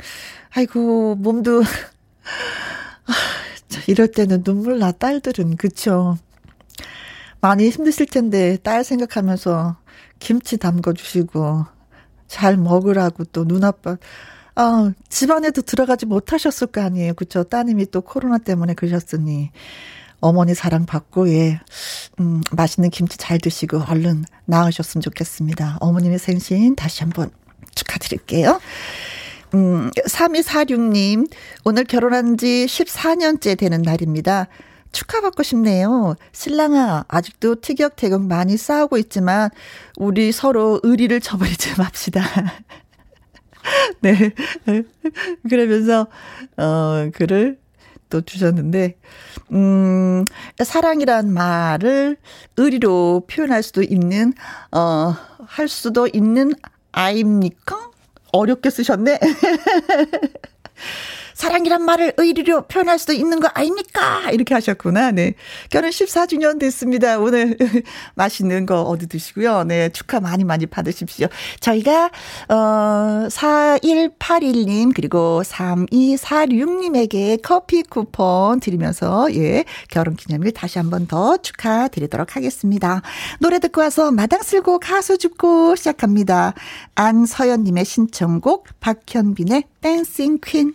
아이고, 몸도. 이럴 때는 눈물 나, 딸들은. 그쵸. 많이 힘드실 텐데, 딸 생각하면서 김치 담궈 주시고, 잘 먹으라고 또 눈아빠, 아, 집안에도 들어가지 못하셨을 거 아니에요. 그쵸. 따님이 또 코로나 때문에 그러셨으니. 어머니 사랑 받고, 예, 음, 맛있는 김치 잘 드시고, 얼른 나으셨으면 좋겠습니다. 어머님의 생신 다시 한번 축하드릴게요. 음, 3246님, 오늘 결혼한 지 14년째 되는 날입니다. 축하받고 싶네요. 신랑아, 아직도 티격태격 많이 싸우고 있지만, 우리 서로 의리를 저버리지 맙시다. 네. 그러면서, 어, 글을 또 주셨는데, 음, 사랑이란 말을 의리로 표현할 수도 있는, 어, 할 수도 있는 아입니까? 어렵게 쓰셨네. 사랑이란 말을 의리로 표현할 수도 있는 거 아닙니까? 이렇게 하셨구나. 네. 결혼 14주년 됐습니다. 오늘 맛있는 거 얻어 드시고요. 네. 축하 많이 많이 받으십시오. 저희가, 어, 4181님, 그리고 3246님에게 커피 쿠폰 드리면서, 예, 결혼 기념일 다시 한 번 더 축하드리도록 하겠습니다. 노래 듣고 와서 마당 쓸고 가수 죽고 시작합니다. 안서연님의 신청곡, 박현빈의 댄싱 퀸.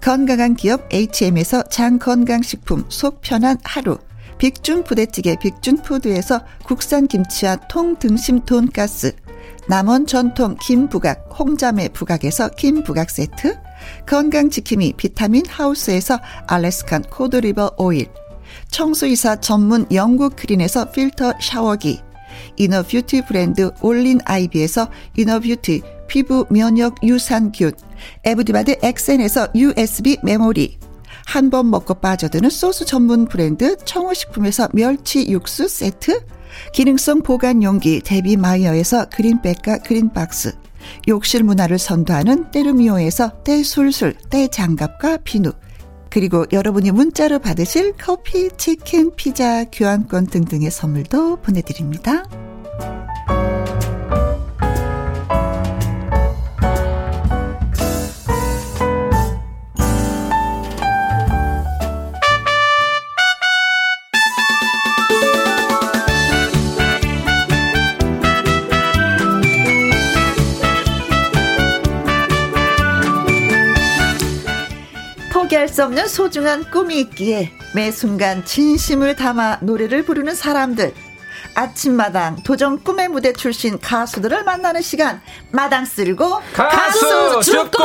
건강한 기업 HM에서 장건강식품 속 편한 하루. 빅준 부대찌개 빅준푸드에서 국산 김치와 통등심 돈가스. 남원 전통 김부각 홍자매 부각에서 김부각 세트. 건강지킴이 비타민 하우스에서 Alaskan cod liver oil. 청소이사 전문 영국 크린에서 필터 샤워기. inner beauty 브랜드 올린 아이비에서 inner beauty 피부 면역 유산균, 에브디바드 엑센에서 USB 메모리, 한 번 먹고 빠져드는 소스 전문 브랜드 청호식품에서 멸치 육수 세트, 기능성 보관 용기 데비 마이어에서 그린백과 그린박스, 욕실 문화를 선도하는 때르미오에서 때술술 때장갑과 비누, 그리고 여러분이 문자로 받으실 커피, 치킨, 피자, 교환권 등등의 선물도 보내드립니다. 수 없는 소중한 꿈이 있기에 매 순간 진심을 담아 노래를 부르는 사람들. 아침마당 도전 꿈의 무대 출신 가수들을 만나는 시간. 마당 쓸고 가수, 가수 죽고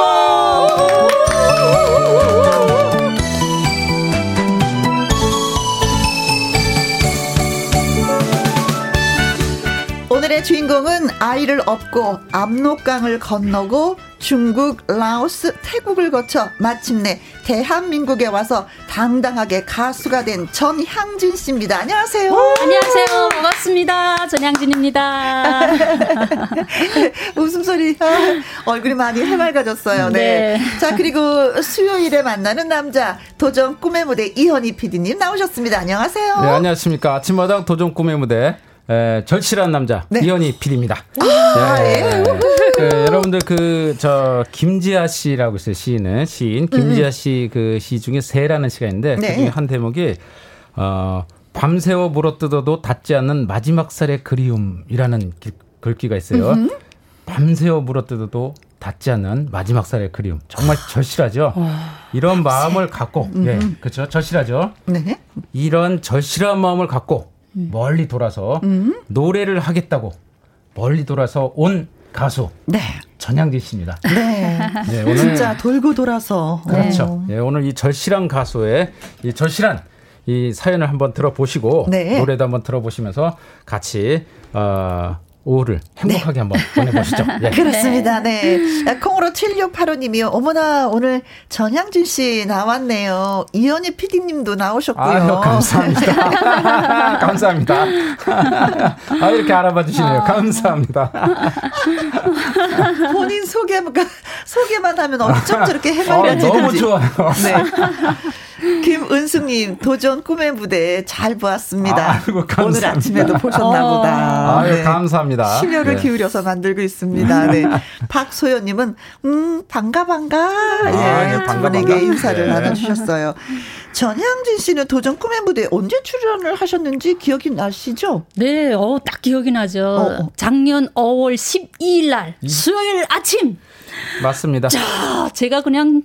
오늘의 주인공은 아이를 업고 압록강을 건너고 중국, 라오스, 태국을 거쳐 마침내 대한민국에 와서 당당하게 가수가 된 전향진 씨입니다. 안녕하세요. 안녕하세요. 반갑습니다. 전향진입니다. 웃음소리. 아, 얼굴이 많이 해맑아졌어요. 네. 네. 자, 그리고 수요일에 만나는 남자, 도전 꿈의 무대 이현희 PD님 나오셨습니다. 안녕하세요. 네, 안녕하십니까. 아침마당 도전 꿈의 무대. 에, 절실한 남자 네. 이현희 PD입니다. 아, 네. 그, 여러분들 그 저 김지아 씨라고 있어요 시인은 시인 김지아 음. 씨그 시 중에 새라는 시가 있는데 네. 그 중에 한 대목이 어 밤새워 물어뜯어도 닿지 않는 마지막 살의 그리움이라는 기, 글귀가 있어요. 음흠. 밤새워 물어뜯어도 닿지 않는 마지막 살의 그리움. 정말 절실하죠. 이런 마음을 갖고, 음. 예, 그렇죠. 절실하죠. 네. 이런 절실한 마음을 갖고 음. 멀리 돌아서 음. 노래를 하겠다고 멀리 돌아서 온 가수. 네. 전향진 씨입니다. 네. 네 오늘 진짜 돌고 돌아서. 그렇죠. 네. 네, 오늘 이 절실한 가수의 이 절실한 이 사연을 한번 들어보시고 네. 노래도 한번 들어보시면서 같이 어, 오후를 행복하게 네. 한번 보내보시죠. 예. 그렇습니다. 네. 콩으로 7685님이요. 어머나, 오늘 전향준 씨 나왔네요. 이현희 PD님도 나오셨고요. 아유, 감사합니다. 감사합니다. 아, 이렇게 알아봐 주시네요. 감사합니다. 본인 소개, 소개만 하면 어쩜 저렇게 해맑아지는지. 아, 너무 좋아요. 네. 김은숙님 도전 꿈의 무대 잘 보았습니다. 아이고, 오늘 아침에도 보셨나 어. 보다. 아유, 네. 감사합니다. 심혈을 네. 기울여서 만들고 있습니다. 네. 박소연님은 음 반가 반가 아, 예, 네, 두 분에게 인사를 네. 나눠주셨어요. 전향진 씨는 도전 꿈의 무대 언제 출연을 하셨는지 기억이 나시죠? 네, 어, 딱 기억이 나죠. 어, 어. 작년 5월 12일 날 수요일 아침. 맞습니다. 자, 제가 그냥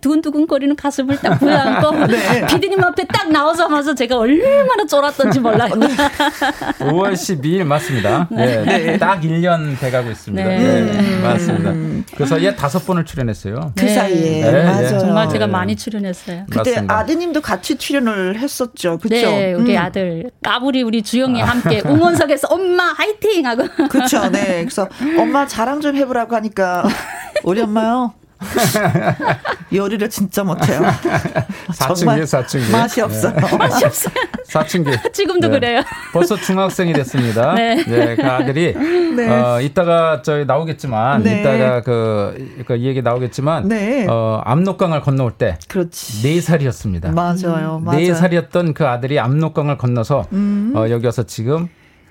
두근두근거리는 가슴을 딱 부여안고 네. 피디님 앞에 딱 나오자마자 제가 얼마나 쫄았던지 몰라요. 5월 12일 맞습니다. 네. 네. 딱 1년 돼가고 있습니다. 네. 네. 맞습니다. 그래서 얘 다섯 번을 출연했어요. 그 사이에 네. 맞아요. 정말 제가 많이 출연했어요. 그때 맞습니다. 아드님도 같이 출연을 했었죠. 그렇죠? 네, 우리 음. 아들 까불이 우리 주영이 함께 응원석에서 엄마 화이팅 하고. 그렇죠. 네. 그래서 엄마 자랑 좀 해보라고 하니까 우리 엄마요. 요리를 진짜 못해요. 사춘기, 사춘기. 맛이 없어요. 네. 맛이 없어요. 사춘기. 지금도 네. 그래요. 벌써 중학생이 됐습니다. 네. 네. 그 아들이, 네. 어, 이따가 저희 나오겠지만, 네. 이따가 그, 그 얘기 나오겠지만, 네. 어, 압록강을 건너올 때. 그렇지. 4살이었습니다. 맞아요. 맞아요. 4살이었던 그 아들이 압록강을 건너서, 음. 어, 여기 와서 지금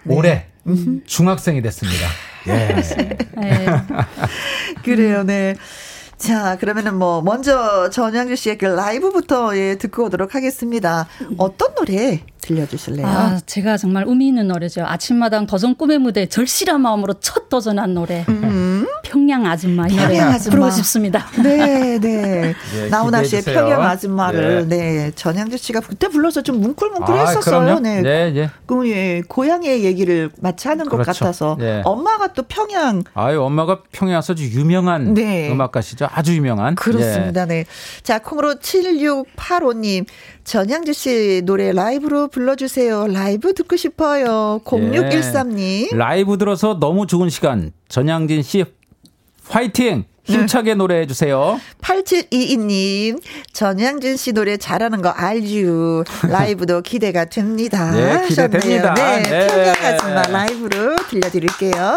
올해 음. 중학생이 됐습니다. 예. 그래요, 네. 자, 그러면은 뭐 먼저 전양주 씨의 그 라이브부터 예, 듣고 오도록 하겠습니다. 어떤 노래 들려주실래요? 아, 제가 정말 의미 있는 노래죠. 아침마당 도전 꿈의 무대 절실한 마음으로 첫 도전한 노래. 음. 평양 아줌마 이 노래 부르고 싶습니다. 네, 네. 네 나훈아 씨의 평양 아줌마를 네. 네. 전향주 씨가 그때 불러서 좀 뭉클뭉클했었어요. 아, 네. 네, 네. 그 예, 고향의 얘기를 마치 하는 그렇죠. 것 같아서 네. 엄마가 또 평양. 아유, 엄마가 평양 아주 유명한 네. 음악가시죠. 아주 유명한. 그렇습니다. 네. 자, 콩으로 7685님 전향주 씨 노래 라이브로 불러주세요. 라이브 듣고 싶어요. 0613님. 예. 라이브 들어서 너무 좋은 시간. 전향진 씨 화이팅! 힘차게 노래해 주세요. 8722님, 전향진 씨 노래 잘하는 거 알죠. 라이브도 기대가 됩니다. 네, 기대됩니다. 네, 네. 평양하지마 라이브로 들려드릴게요.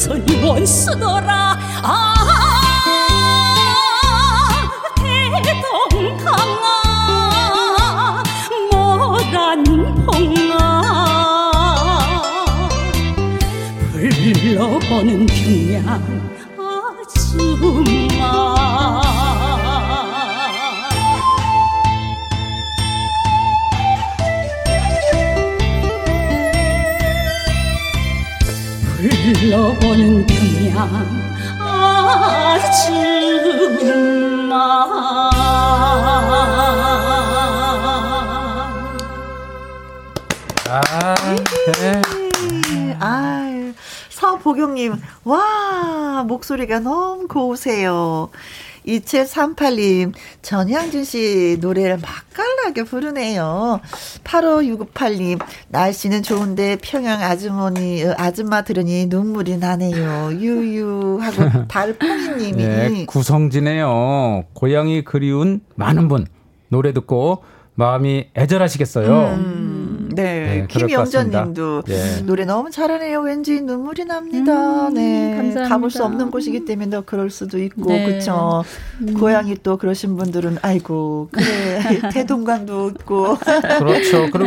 선이 목소리가 너무 고우세요. 2738님, 전향진 씨 노래를 맛깔나게 부르네요. 8568님, 날씨는 좋은데 평양 아주머니, 아줌마 들으니 눈물이 나네요. 유유하고 달팽이님이. 네, 구성지네요. 고향이 그리운 많은 분, 노래 듣고 마음이 애절하시겠어요. 음, 네. 네 김영전 님도 네. 노래 너무 잘하네요. 왠지 눈물이 납니다. 음, 네. 감사합니다. 가볼 수 없는 곳이기 때문에 더 그럴 수도 있고, 네. 그쵸. 음. 고향이 또 그러신 분들은, 아이고, 그래. 태동강도 있고. 그렇죠. 그리고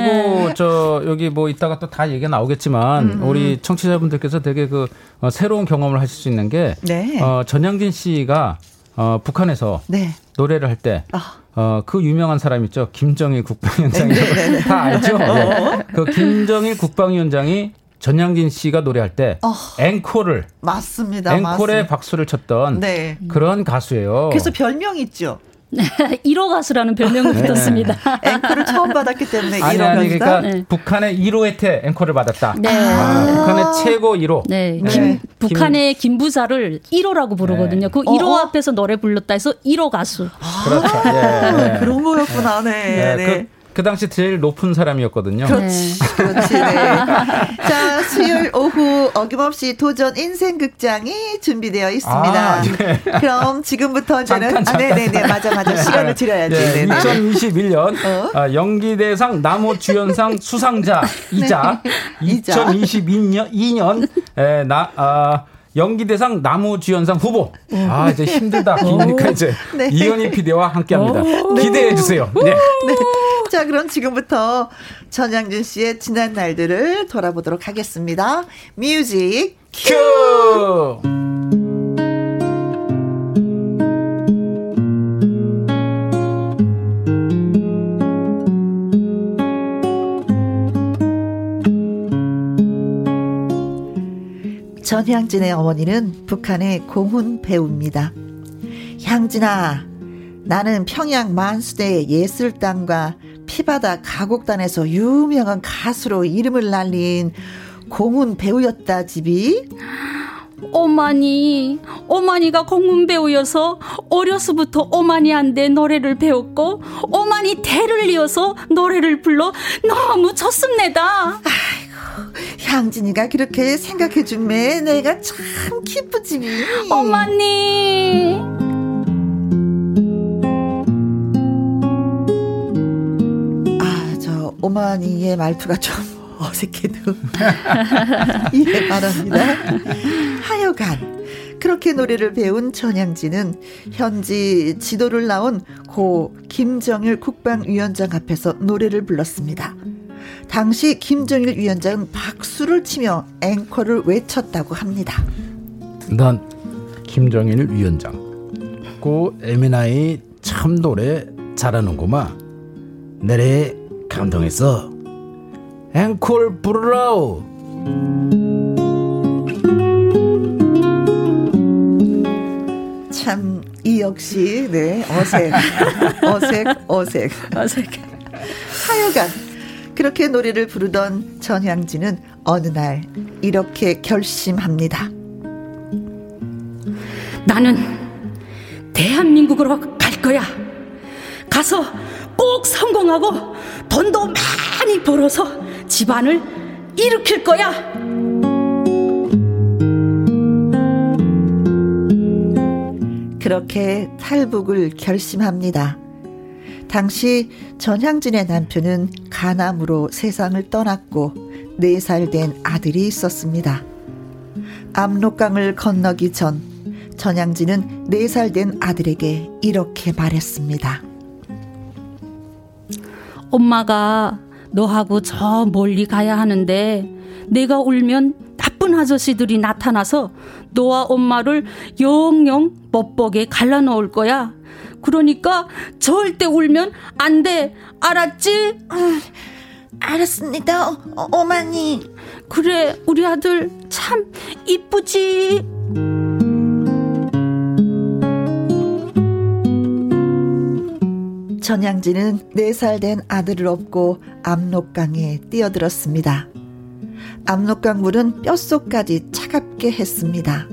네. 저, 여기 뭐 이따가 또 다 얘기가 나오겠지만, 음, 음. 우리 청취자분들께서 되게 그 어, 새로운 경험을 하실 수 있는 게, 네. 어, 전양진 씨가 어, 북한에서 네. 노래를 할 때, 아. 어, 그 유명한 사람 있죠. 김정일 국방위원장이 네, 네, 네. 다 알죠. 네. 그 김정일 국방위원장이 전양진 씨가 노래할 때 어, 앵콜을 맞습니다. 앵콜에 맞습니다. 박수를 쳤던 네. 그런 가수예요. 그래서 별명 있죠. 1호 가수라는 별명을 네. 붙었습니다. 앵커를 처음 받았기 때문에 아니, 1호 아니, 그러니까 네. 북한의 1호 혜태 앵커를 받았다. 네. 아, 북한의 최고 1호. 네. 네. 김, 북한의 김부사를 1호라고 부르거든요. 그 1호 어? 앞에서 노래 불렀다 해서 1호 가수. 아, 그렇죠. 예, 예. 그런 거였구나. 네. 네. 그, 그 당시 제일 높은 사람이었거든요. 그렇지, 네. 그렇지. 네. 자, 수요일 오후 어김없이 도전 인생극장이 준비되어 있습니다. 아, 네. 그럼 지금부터 이제는 잠깐, 잠깐, 아, 네네네 맞아 맞아 시간을 드려야지. 네, 2021년 어? 아, 연기대상 남호주연상 수상자이자 네. 2022년 2년 에, 나 아, 연기대상 나무주연상 후보. 아, 이제 힘들다. 기니까 이제 네. 이현희 PD와 함께 합니다. 기대해 주세요. 네. 네. 자, 그럼 지금부터 전양준 씨의 지난 날들을 돌아보도록 하겠습니다. 뮤직 큐! 전향진의 어머니는 북한의 공훈 배우입니다. 향진아, 나는 평양 만수대 예술단과 피바다 가곡단에서 유명한 가수로 이름을 날린 공훈 배우였다 집이. 오마니, 오마니가 공문 배우여서 어려서부터 오마니한테 노래를 배웠고 오마니 대를 이어서 노래를 불러 너무 좋습니다. 향진이가 그렇게 생각해준매 내가 참 기쁘지. 어머니. 아, 저 오마니의 말투가 좀 어색해도 이해 바랍니다. 하여간 그렇게 노래를 배운 전향진은 현지 지도를 나온 고 김정일 국방위원장 앞에서 노래를 불렀습니다. 당시 김정일 위원장은 박수를 치며 앵커를 외쳤다고 합니다. 난 김정일 위원장. 고 에미나이 참 노래 잘하는구만. 내래 감동했어. 앵콜 부르라우. 참이 역시 네 어색 어색 어색 어색 하여간 그렇게 노래를 부르던 전향진은 어느 날 이렇게 결심합니다. 나는 대한민국으로 갈 거야. 가서 꼭 성공하고 돈도 많이 벌어서 집안을 일으킬 거야. 그렇게 탈북을 결심합니다. 당시 전향진의 남편은 간암으로 세상을 떠났고 4살 된 아들이 있었습니다. 압록강을 건너기 전 전향진은 4살 된 아들에게 이렇게 말했습니다. 엄마가 너하고 저 멀리 가야 하는데 내가 울면 나쁜 아저씨들이 나타나서 너와 엄마를 영영 뻑뻑에 갈라놓을 거야. 그러니까 절대 울면 안 돼. 알았지? 아, 알았습니다. 어, 어머니. 그래, 우리 아들 참 이쁘지? 전양지는 4살 된 아들을 업고 압록강에 뛰어들었습니다. 압록강 물은 뼛속까지 차갑게 했습니다.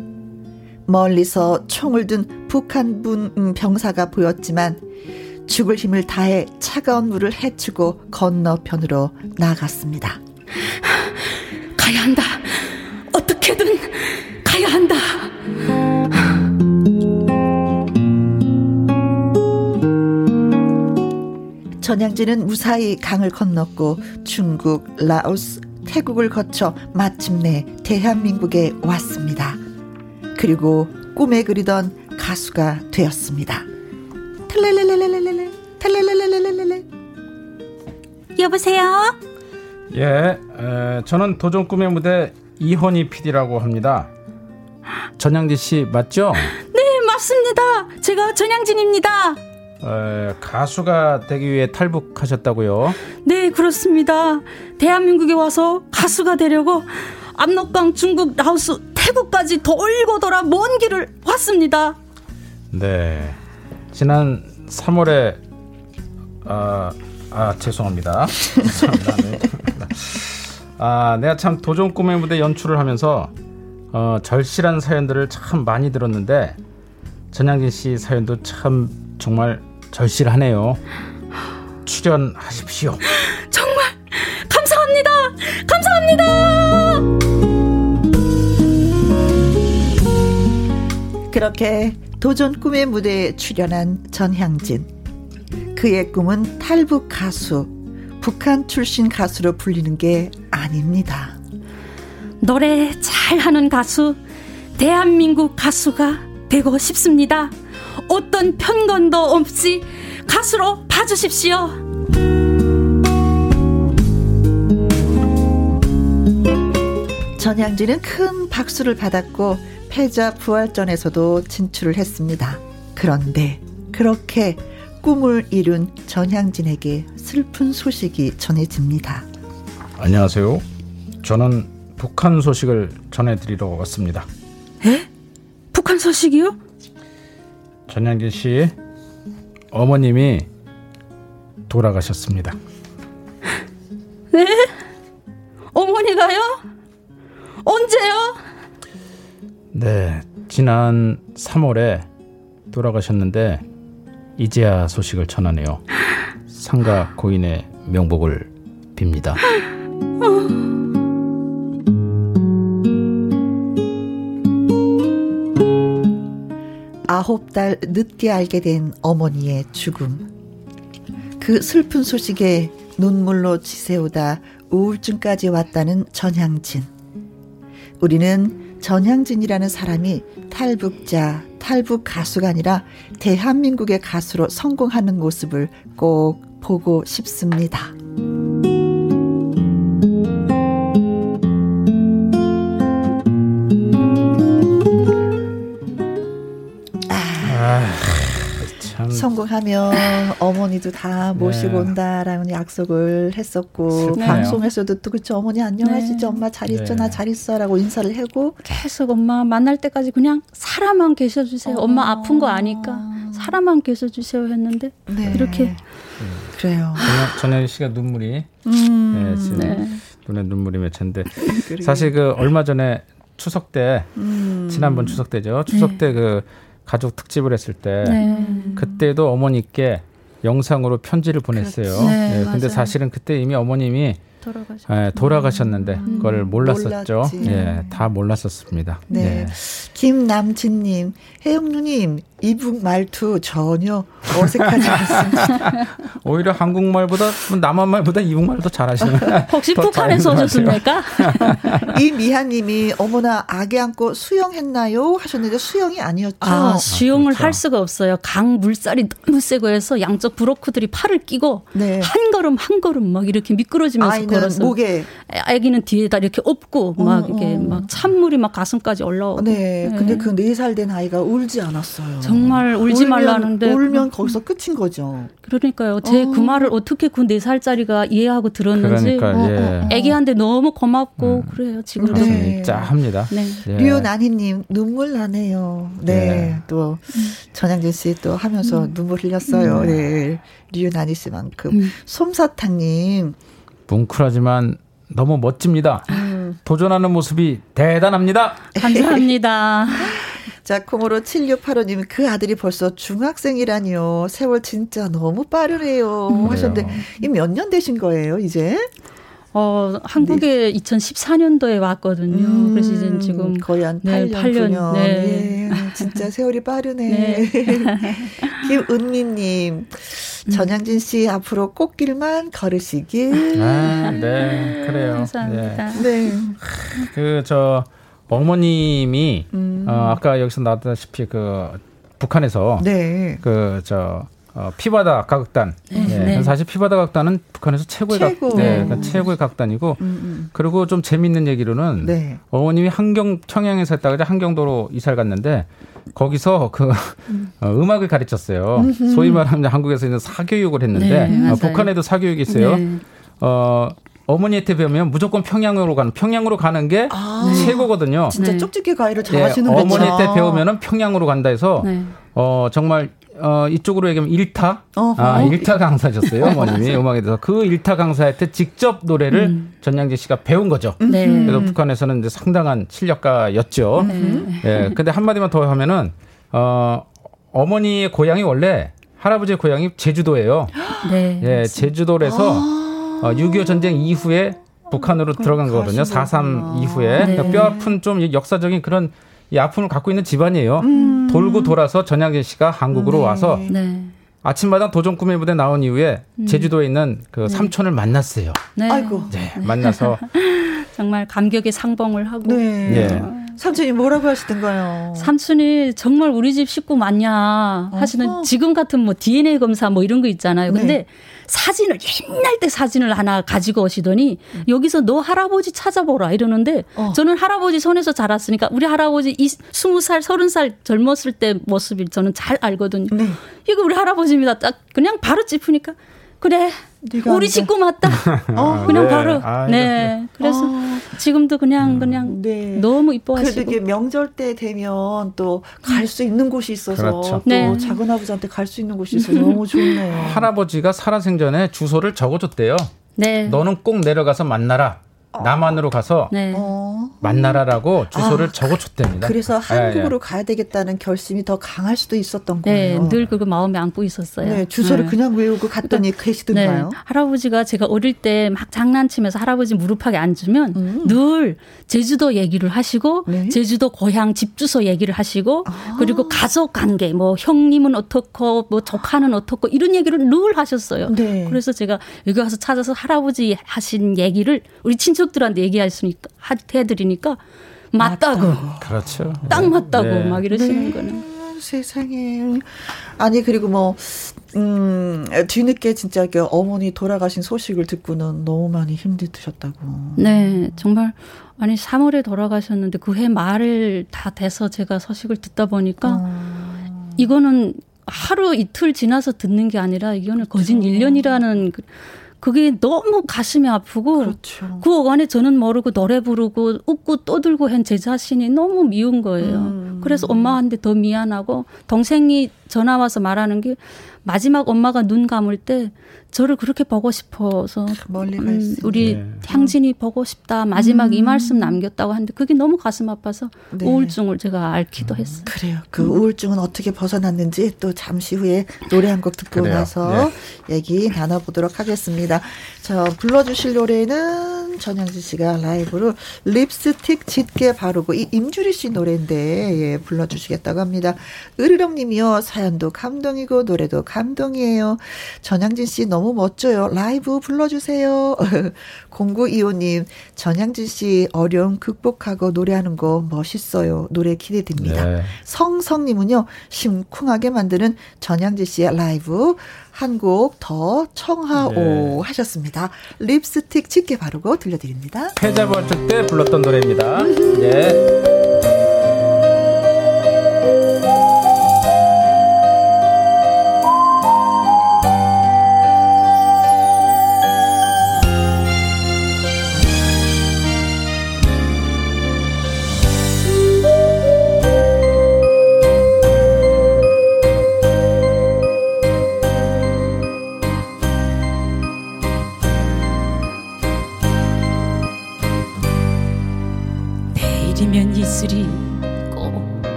멀리서 총을 든 북한분 음, 병사가 보였지만 죽을 힘을 다해 차가운 물을 헤치고 건너편으로 나갔습니다. 가야 한다. 어떻게든 가야 한다. 전양진은 무사히 강을 건넜고 중국, 라오스, 태국을 거쳐 마침내 대한민국에 왔습니다. 그리고 꿈에 그리던 가수가 되었습니다. 탈랄랄랄랄랄랄 탈랄랄랄랄랄 여보세요? 예, 에, 저는 도전 꿈의 무대 이헌희 PD라고 합니다. 전양진 씨 맞죠? 네, 맞습니다. 제가 전양진입니다. 에, 가수가 되기 위해 탈북하셨다고요? 네, 그렇습니다. 대한민국에 와서 가수가 되려고 압록강, 중국, 라오스, 태국까지 돌고 돌아 먼 길을 왔습니다. 네. 지난 3월에 아, 아 죄송합니다. 네. 아, 내가 참 도전 꿈의 무대 연출을 하면서 어, 절실한 사연들을 참 많이 들었는데 전양진 씨 사연도 참 정말 절실하네요. 출연하십시오. 정말 감사합니다. 감사합니다. 그렇게 도전 꿈의 무대에 출연한 전향진. 그의 꿈은 탈북 가수, 북한 출신 가수로 불리는 게 아닙니다. 노래 잘하는 가수, 대한민국 가수가 되고 싶습니다. 어떤 편견도 없이 가수로 봐주십시오. 전향진은 큰 박수를 받았고 패자 부활전에서도 진출을 했습니다. 그런데 그렇게 꿈을 이룬 전향진에게 슬픈 소식이 전해집니다. 안녕하세요. 저는 북한 소식을 전해드리러 왔습니다. 에? 북한 소식이요? 전양진 씨 어머님이 돌아가셨습니다. 네? 어머니가요? 언제요? 네, 지난 3월에 돌아가셨는데 이제야 소식을 전하네요. 상가 고인의 명복을 빕니다. 아홉 달 늦게 알게 된 어머니의 죽음. 그 슬픈 소식에 눈물로 지새우다 우울증까지 왔다는 전향진. 우리는 전향진이라는 사람이 탈북자, 탈북 가수가 아니라 대한민국의 가수로 성공하는 모습을 꼭 보고 싶습니다. 성공하면 어머니도 다 모시고 네. 온다라는 약속을 했었고 슬 방송에서도 또 그쵸 어머니 안녕하시죠 네. 엄마 잘 있죠 네. 나잘 있어라고 인사를 하고 계속 엄마 만날 때까지 그냥 살아만 계셔주세요 어. 엄마 아픈 거 아니까 살아만 계셔주세요 했는데 네. 이렇게 그래요 전현 씨가 눈물이 음. 네, 지금 네. 눈에 눈물이 맺혔는데 사실 그 얼마 전에 추석 때 음. 지난번 추석 때죠 추석 때그 가족 특집을 했을 때 네. 그때도 어머니께 영상으로 편지를 보냈어요. 네, 네, 근데 사실은 그때 이미 어머님이 돌아가셨... 네, 돌아가셨는데 음. 그걸 몰랐었죠. 몰랐지. 예, 다 몰랐었습니다. 네. 네. 김남진님, 혜영 누님, 이북 말투 전혀 어색하지 않습니다. 오히려 한국말보다 남한말보다 이북말도 잘하시는. 혹시 북한에서 오셨습니까? 이 미하님이 어머나 아기 안고 수영했나요 하셨는데 수영이 아니었죠. 아, 수영을 아, 그렇죠. 할 수가 없어요. 강 물살이 너무 세고 해서 양쪽 브로커들이 팔을 끼고 네. 한 걸음 한 걸음 막 이렇게 미끄러지면서 걸어서 목에 아기는 뒤에다 이렇게 업고 어, 막 이렇게 어. 막 찬물이 막 가슴까지 올라오고. 네. 네. 근데 그 네 살 된 아이가 울지 않았어요. 정말 울지 울면, 말라는데 울면 거기서 끝인 거죠. 그러니까요. 제그 어. 말을 어떻게 그 네 살짜리가 이해하고 들었는지. 그러니까 어, 예. 애기한테 너무 고맙고 음. 그래요. 지금 네. 짜합니다. 네. 예. 류나니님 눈물 나네요. 네. 네. 또 전양진 씨 또 하면서 음. 눈물 흘렸어요. 음. 네. 류나니 씨만큼 음. 솜사탕님 뭉클하지만 너무 멋집니다. 음. 도전하는 모습이 대단합니다. 감사합니다. 자, 콩으로 7685님, 그 아들이 벌써 중학생이라니요. 세월 진짜 너무 빠르네요. 음, 하셨는데, 이 몇 년 되신 거예요, 이제? 어, 한국에 네. 2014년도에 왔거든요. 음, 그래서 이제 지금 거의 한 8년, 네, 8년 9년. 네. 네. 진짜 세월이 빠르네. 네. 김은미님, 음. 전양진 씨 앞으로 꽃길만 걸으시길. 아, 네, 그래요. 감사합니다. 네. 네. 그, 저, 어머님이, 음. 어, 아까 여기서 나왔다시피 그, 북한에서. 네. 그, 저, 어, 피바다 가극단. 네, 네. 네. 사실 피바다 각단은 북한에서 최고의 최고. 각, 네, 그러니까 최고의 각단이고, 음, 음. 그리고 좀 재밌는 얘기로는 네. 어머님이 한경 청양에서 했다가 한경도로 이사를 갔는데 거기서 그 음. 어, 악을 가르쳤어요. 음흠. 소위 말하면 한국에서 있는 사교육을 했는데 네, 어, 북한에도 사교육이 있어요. 네. 어 어머니한테 배우면 무조건 평양으로 가는 평양으로 가는 게 아, 최고거든요. 진짜 쪽집게 과일을 잘하시는 예, 어머니한테 배우면은 평양으로 간다 해서 네. 어 정말 어, 이쪽으로 얘기하면 일타 아, 일타 강사셨어요, 어머님이 음악에 대해서. 그 일타 강사한테 직접 노래를 음. 전양재 씨가 배운 거죠. 네. 그래서 북한에서는 이제 상당한 실력가였죠. 네. 예. 근데 한 마디만 더 하면은, 어, 어머니의 고향이 원래 할아버지의 고향이 제주도예요. 네. 예, 제주도에서 아. 어, 6.25 전쟁 이후에 북한으로 들어간 거거든요. 4.3 이후에. 네. 그러니까 뼈 아픈 좀 역사적인 그런 이 아픔을 갖고 있는 집안이에요. 음. 돌고 돌아서 전양진 씨가 한국으로 네. 와서 네. 아침마당 도전 꿈의 무대 나온 이후에 음. 제주도에 있는 그 네. 삼촌을 만났어요. 네. 아이고. 네, 만나서 정말 감격의 상봉을 하고. 네. 네. 삼촌이 뭐라고 하시던가요? 삼촌이 정말 우리 집 식구 맞냐 하시는 어허. 지금 같은 뭐 DNA 검사 뭐 이런 거 있잖아요. 근데 네. 사진을 옛날 때 사진을 하나 가지고 오시더니 음. 여기서 너 할아버지 찾아보라 이러는데 어. 저는 할아버지 손에서 자랐으니까 우리 할아버지 이 스무 살 서른 살 젊었을 때 모습을 저는 잘 알거든요. 네. 이거 우리 할아버지입니다. 딱 그냥 바로 짚으니까 그래. 우리 식구 맞다. 어, 그냥 네. 바로. 아, 네. 그래서 어. 지금도 그냥 음. 그냥 네. 너무 이뻐하시고. 그래도 이게 명절 때 되면 또 갈 수 있는 곳이 있어서 그렇죠. 또 네. 작은 아버지한테 갈 수 있는 곳이 있어서 너무 좋네요. 할아버지가 살아생전에 주소를 적어줬대요. 네. 너는 꼭 내려가서 만나라. 남한으로 가서 네. 어. 만나라라고 주소를 아, 적어줬답니다. 그래서 한국으로 예, 예. 가야 되겠다는 결심이 더 강할 수도 있었던 네, 거예요. 늘 그거 마음에 안고 있었어요. 네, 주소를 네. 그냥 외우고 갔더니 그러니까, 계시던가요? 네, 할아버지가 제가 어릴 때 막 장난치면서 할아버지 무릎팍에 앉으면 음. 늘 제주도 얘기를 하시고 네. 제주도 고향 집 주소 얘기를 하시고 아. 그리고 가족 관계 뭐 형님은 어떻고 뭐 조카는 어떻고 이런 얘기를 늘 하셨어요. 네. 그래서 제가 여기 와서 찾아서 할아버지 하신 얘기를 우리 친척 친척들한테 얘기하시니까 해드리니까 맞다고. 맞다고. 그렇죠. 딱 맞다고 네. 막 이러시는 네. 거는. 세상에. 아니 그리고 뭐 음, 뒤늦게 진짜 그 어머니 돌아가신 소식을 듣고는 너무 많이 힘드셨다고. 네, 정말 아니 3월에 돌아가셨는데 그 해 말을 다 돼서 제가 소식을 듣다 보니까 어. 이거는 하루 이틀 지나서 듣는 게 아니라 이거는 거진 1년이라는 그 그게 너무 가슴이 아프고 그렇죠. 그 안에 저는 모르고 노래 부르고 웃고 떠들고 한 제 자신이 너무 미운 거예요. 음. 그래서 엄마한테 더 미안하고 동생이 전화 와서 말하는 게 마지막 엄마가 눈 감을 때 저를 그렇게 보고 싶어서 멀리 음, 우리 네. 향진이 보고 싶다 마지막 음. 이 말씀 남겼다고 하는데 그게 너무 가슴 아파서 네. 우울증을 제가 앓기도 음. 했어요. 그래요. 그 우울증은 어떻게 벗어났는지 또 잠시 후에 노래 한 곡 듣고 그래요. 나서 네. 얘기 나눠보도록 하겠습니다. 자 불러주실 노래는 전영진 씨가 라이브로 립스틱 짙게 바르고 이 임주리 씨 노래인데 예, 불러주시겠다고 합니다. 으르렁 님이요. 사연도 감동이고 노래도 감동이에요. 전영진 씨 너무 멋져요. 라이브 불러주세요. 0925님 전영진 씨 어려움 극복하고 노래하는 거 멋있어요. 노래 기대됩니다. 네. 성성님은요. 심쿵하게 만드는 전영진 씨의 라이브 한 곡 더 청하오 네. 하셨습니다. 립스틱 짙게 바르고 들려드립니다. 패자 부활 때 불렀던 노래입니다. 네.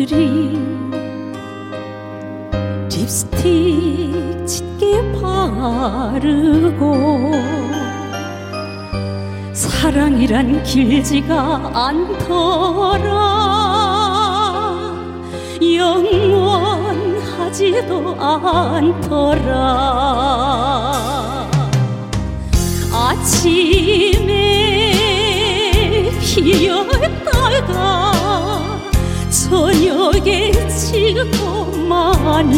이슬이 립스틱 짙게 바르고 사랑이란 길지가 않더라. 영원하지도 않더라. 아침에 피었다가 저녁에 지고만은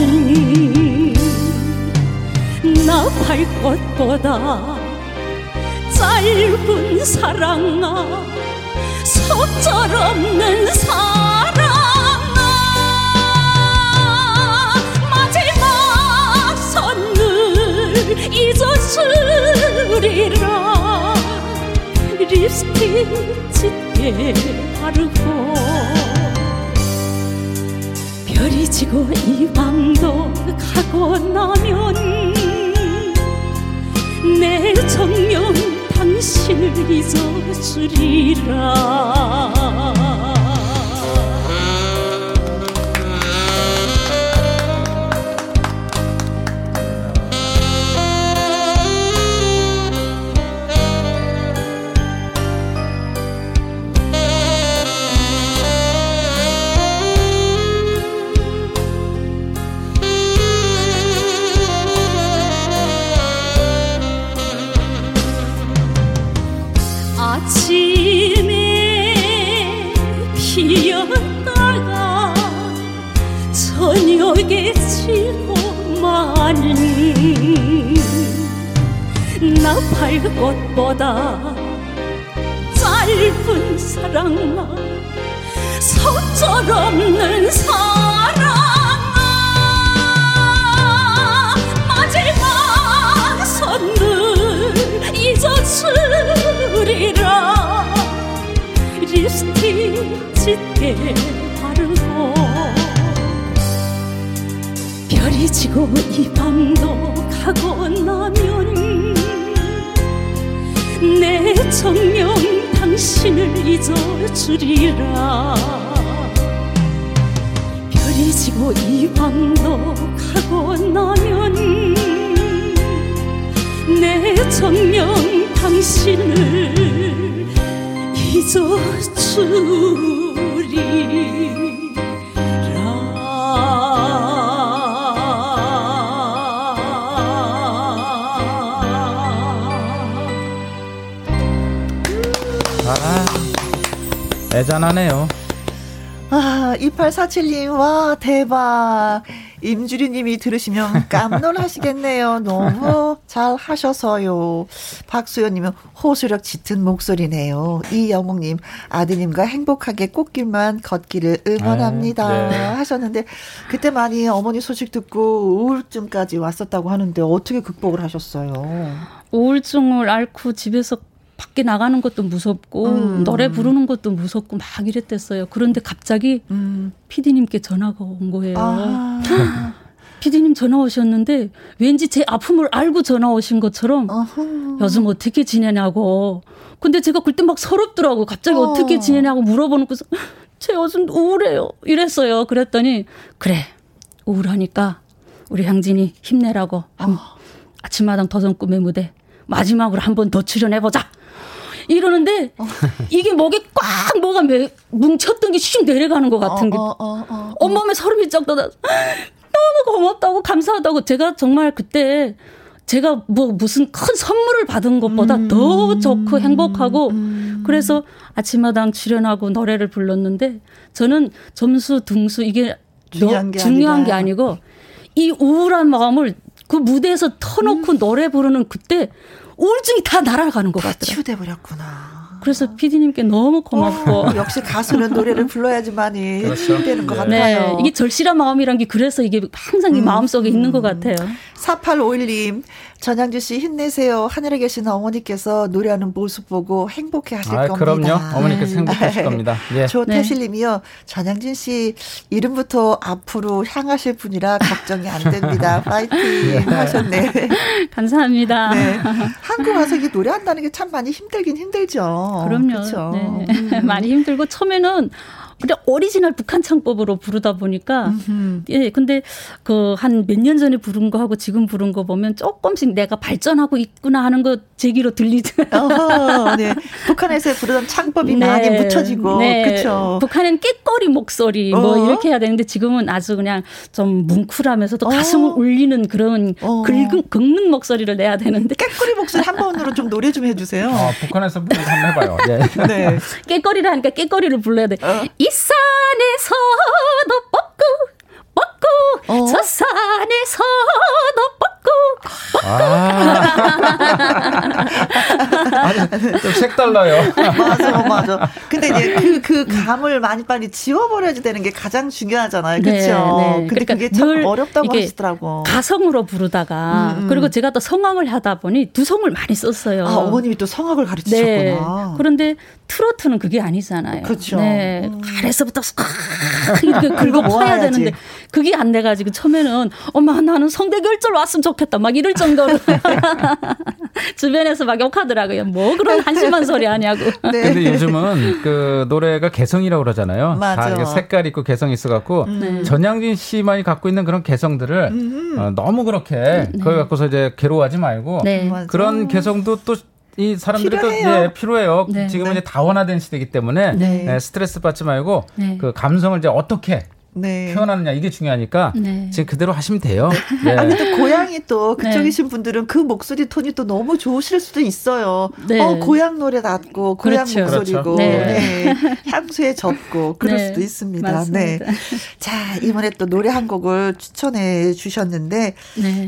나팔꽃보다 짧은 사랑아 속절없는 사랑아. 마지막 선물 잊어주리라. 립스틱 짙게 바르고 별이 지고 이 밤도 가고 나면 내 정녕 당신을 잊어주리라 나팔꽃보다 짧은 사랑아 속절없는 사랑아. 마지막 선물 잊어주리라. 립스틱 짙게 바르고 별이 지고 이 밤도 가고 나면 내 정녕 당신을 잊어주리라. 별이 지고 이 밤도 가고 나면 내 정녕 당신을 잊어주리 애잔하네요. 아, 2847님, 와, 대박. 임주리 님이 들으시면 깜놀하시겠네요. 너무 잘 하셔서요. 박수연 님은 호소력 짙은 목소리네요. 이영웅 님, 아드님과 행복하게 꽃길만 걷기를 응원합니다. 아, 네. 하셨는데, 그때 많이 어머니 소식 듣고 우울증까지 왔었다고 하는데, 어떻게 극복을 하셨어요? 우울증을 앓고 집에서 밖에 나가는 것도 무섭고 음. 노래 부르는 것도 무섭고 막 이랬댔어요. 그런데 갑자기 음. PD님께 전화가 온 거예요. 아. PD님 전화 오셨는데 왠지 제 아픔을 알고 전화 오신 것처럼 어허. 요즘 어떻게 지내냐고. 근데 제가 그때 막 서럽더라고. 갑자기 어. 떻게 지내냐고 물어보는 거서 제 요즘 우울해요. 이랬어요. 그랬더니 그래 우울하니까 우리 향진이 힘내라고 어. 아침마당 도전 꿈의 무대 마지막으로 한 번 더 출연해보자. 이러는데 어. 이게 목에 꽉 뭐가 뭉쳤던 게 슉 내려가는 것 같은 게 어, 어, 어, 온몸에 소름이 쫙 돋아 너무 고맙다고 감사하다고 제가 정말 그때 제가 뭐 무슨 큰 선물을 받은 것보다 음. 더 좋고 행복하고 음. 그래서 아침마당 출연하고 노래를 불렀는데 저는 점수 등수 이게 중요한, 게, 중요한 게 아니고 이 우울한 마음을 그 무대에서 터놓고 음. 노래 부르는 그때 우울증이 다 날아가는 것 같더라고요. 치유돼 버렸구나. 그래서 피디님께 너무 고맙고 어, 역시 가수는 노래를 불러야지만이 그렇죠. 되는 것 네. 같아요. 네, 이게 절실한 마음이란 게 그래서 이게 항상 이 음, 마음 속에 음. 있는 것 같아요. 4851님 전양주 씨 힘내세요. 하늘에 계신 어머니께서 노래하는 모습 보고 행복해 하실 아, 겁니다. 그럼요. 어머니께서 네. 행복하실 겁니다. 예. 조태실 님이요. 전양진 씨 이름부터 앞으로 향하실 분이라 걱정이 안 됩니다. 파이팅 예. 하셨네. 감사합니다. 네. 한국 와서 이 노래한다는 게 참 많이 힘들긴 힘들죠. 그럼요. 네. 음. 많이 힘들고 처음에는 근데 오리지널 북한 창법으로 부르다 보니까 음흠. 예 근데 그 한 몇 년 전에 부른 거 하고 지금 부른 거 보면 조금씩 내가 발전하고 있구나 하는 거 제 귀로 들리죠. 어, 네. 북한에서 부르던 창법이 네. 많이 묻혀지고 네. 그렇죠. 북한은 꾀꼬리 목소리 뭐 어? 이렇게 해야 되는데 지금은 아주 그냥 좀 뭉클하면서도 어? 가슴을 울리는 그런 어. 긁는, 긁는 목소리를 내야 되는데 깨꼬리 목소리 한 번으로 좀 노래 좀 해주세요. 어, 북한에서 한번 해봐요. 네. 네. 깨꼬리를 하니까 깨꼬리를 불러야 돼. 어. 이 산에서도 뻗고 뻗고 어? 저 산에서도 뻗고 아. 좀 색달라요. 맞아, 맞아. 근데 이제 그, 그 감을 많이 빨리 지워버려야 되는 게 가장 중요하잖아요. 그렇죠? 네, 네. 근데 그러니까 그게 참 어렵다고 하시더라고. 가성으로 부르다가, 음, 음. 그리고 제가 또 성악을 하다 보니 두 성을 많이 썼어요. 아, 어머님이 또 성악을 가르치셨구나. 네. 그런데 트로트는 그게 아니잖아요. 그렇죠. 네. 음. 아래서부터 이렇게 긁어 모아야 되는데 그게 안 돼가지고 처음에는 엄마 나는 성대 결절 왔으면 좋 겠다 막 이럴 정도로 주변에서 막 욕하더라고요. 뭐 그런 한심한 소리 하냐고. 네. 근데 요즘은 그 노래가 개성이라고 그러잖아요. 맞아. 다 색깔 있고 개성 있어 갖고 음. 네. 전양진 씨만이 갖고 있는 그런 개성들을 음. 어, 너무 그렇게 네. 그걸 갖고서 이제 괴로워하지 말고 네. 그런 개성도 또이 사람들이 필요해요. 또 예, 필요해요. 네. 지금은 네. 이제 다원화된 시대이기 때문에 네. 예, 스트레스 받지 말고 네. 그 감성을 이제 어떻게 네. 표현하느냐 이게 중요하니까 네. 지금 그대로 하시면 돼요. 네. 아니 또 고향이 또 그쪽이신 네. 분들은 그 목소리 톤이 또 너무 좋으실 수도 있어요. 네. 어 고향 노래 같고 고향 그렇죠. 목소리고 그렇죠. 네. 향수에 젖고 그럴 수도 있습니다. 맞습니다. 네. 자 이번에 또 노래 한 곡을 추천해 주셨는데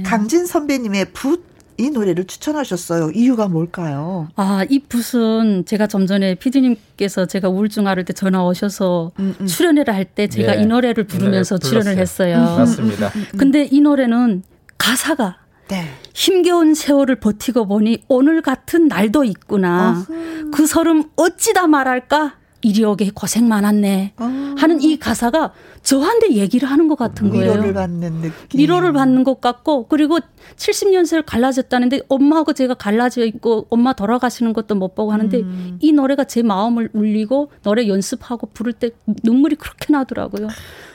강진 선배님의 붓 이 노래를 추천하셨어요. 이유가 뭘까요? 아, 이 붓은 제가 좀 전에 피디님께서 제가 우울증 앓을 때 전화 오셔서 음, 음. 출연회를 할 때 제가 네. 이 노래를 부르면서 네, 출연을 했어요. 음, 맞습니다. 근데 이 노래는 가사가 네. 힘겨운 세월을 버티고 보니 오늘 같은 날도 있구나. 어흠. 그 서름 어찌다 말할까? 이리 오게 고생 많았네. 어. 하는 이 가사가 저한테 얘기를 하는 것 같은 거예요. 위로를 받는 느낌. 위로를 받는 것 같고 그리고 70년세를 갈라졌다는데 엄마하고 제가 갈라져 있고 엄마 돌아가시는 것도 못 보고 하는데 음. 이 노래가 제 마음을 울리고 노래 연습하고 부를 때 눈물이 그렇게 나더라고요.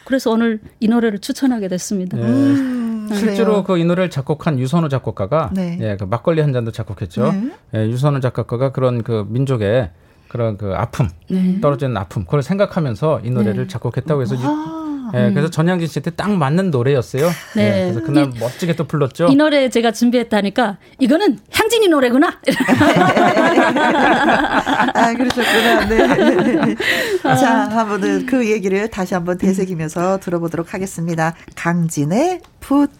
그래서 오늘 이 노래를 추천하게 됐습니다. 네. 음, 실제로 그 이 노래를 작곡한 유선호 작곡가가 네. 예, 그 막걸리 한 잔도 작곡했죠. 네. 예, 유선호 작곡가가 그런 그 민족의 그런 그 아픔, 네. 떨어지는 아픔, 그걸 생각하면서 이 노래를 네. 작곡했다고 해서 예, 그래서 전양진 씨한테 딱 맞는 노래였어요. 네. 예, 그래서 그날 이, 멋지게 또 불렀죠. 이 노래 제가 준비했다니까 이거는 향진이 노래구나. 아, 그러셨구나. 네. 자, 한번 그 얘기를 다시 한번 되새기면서 들어보도록 하겠습니다. 강진의 붓.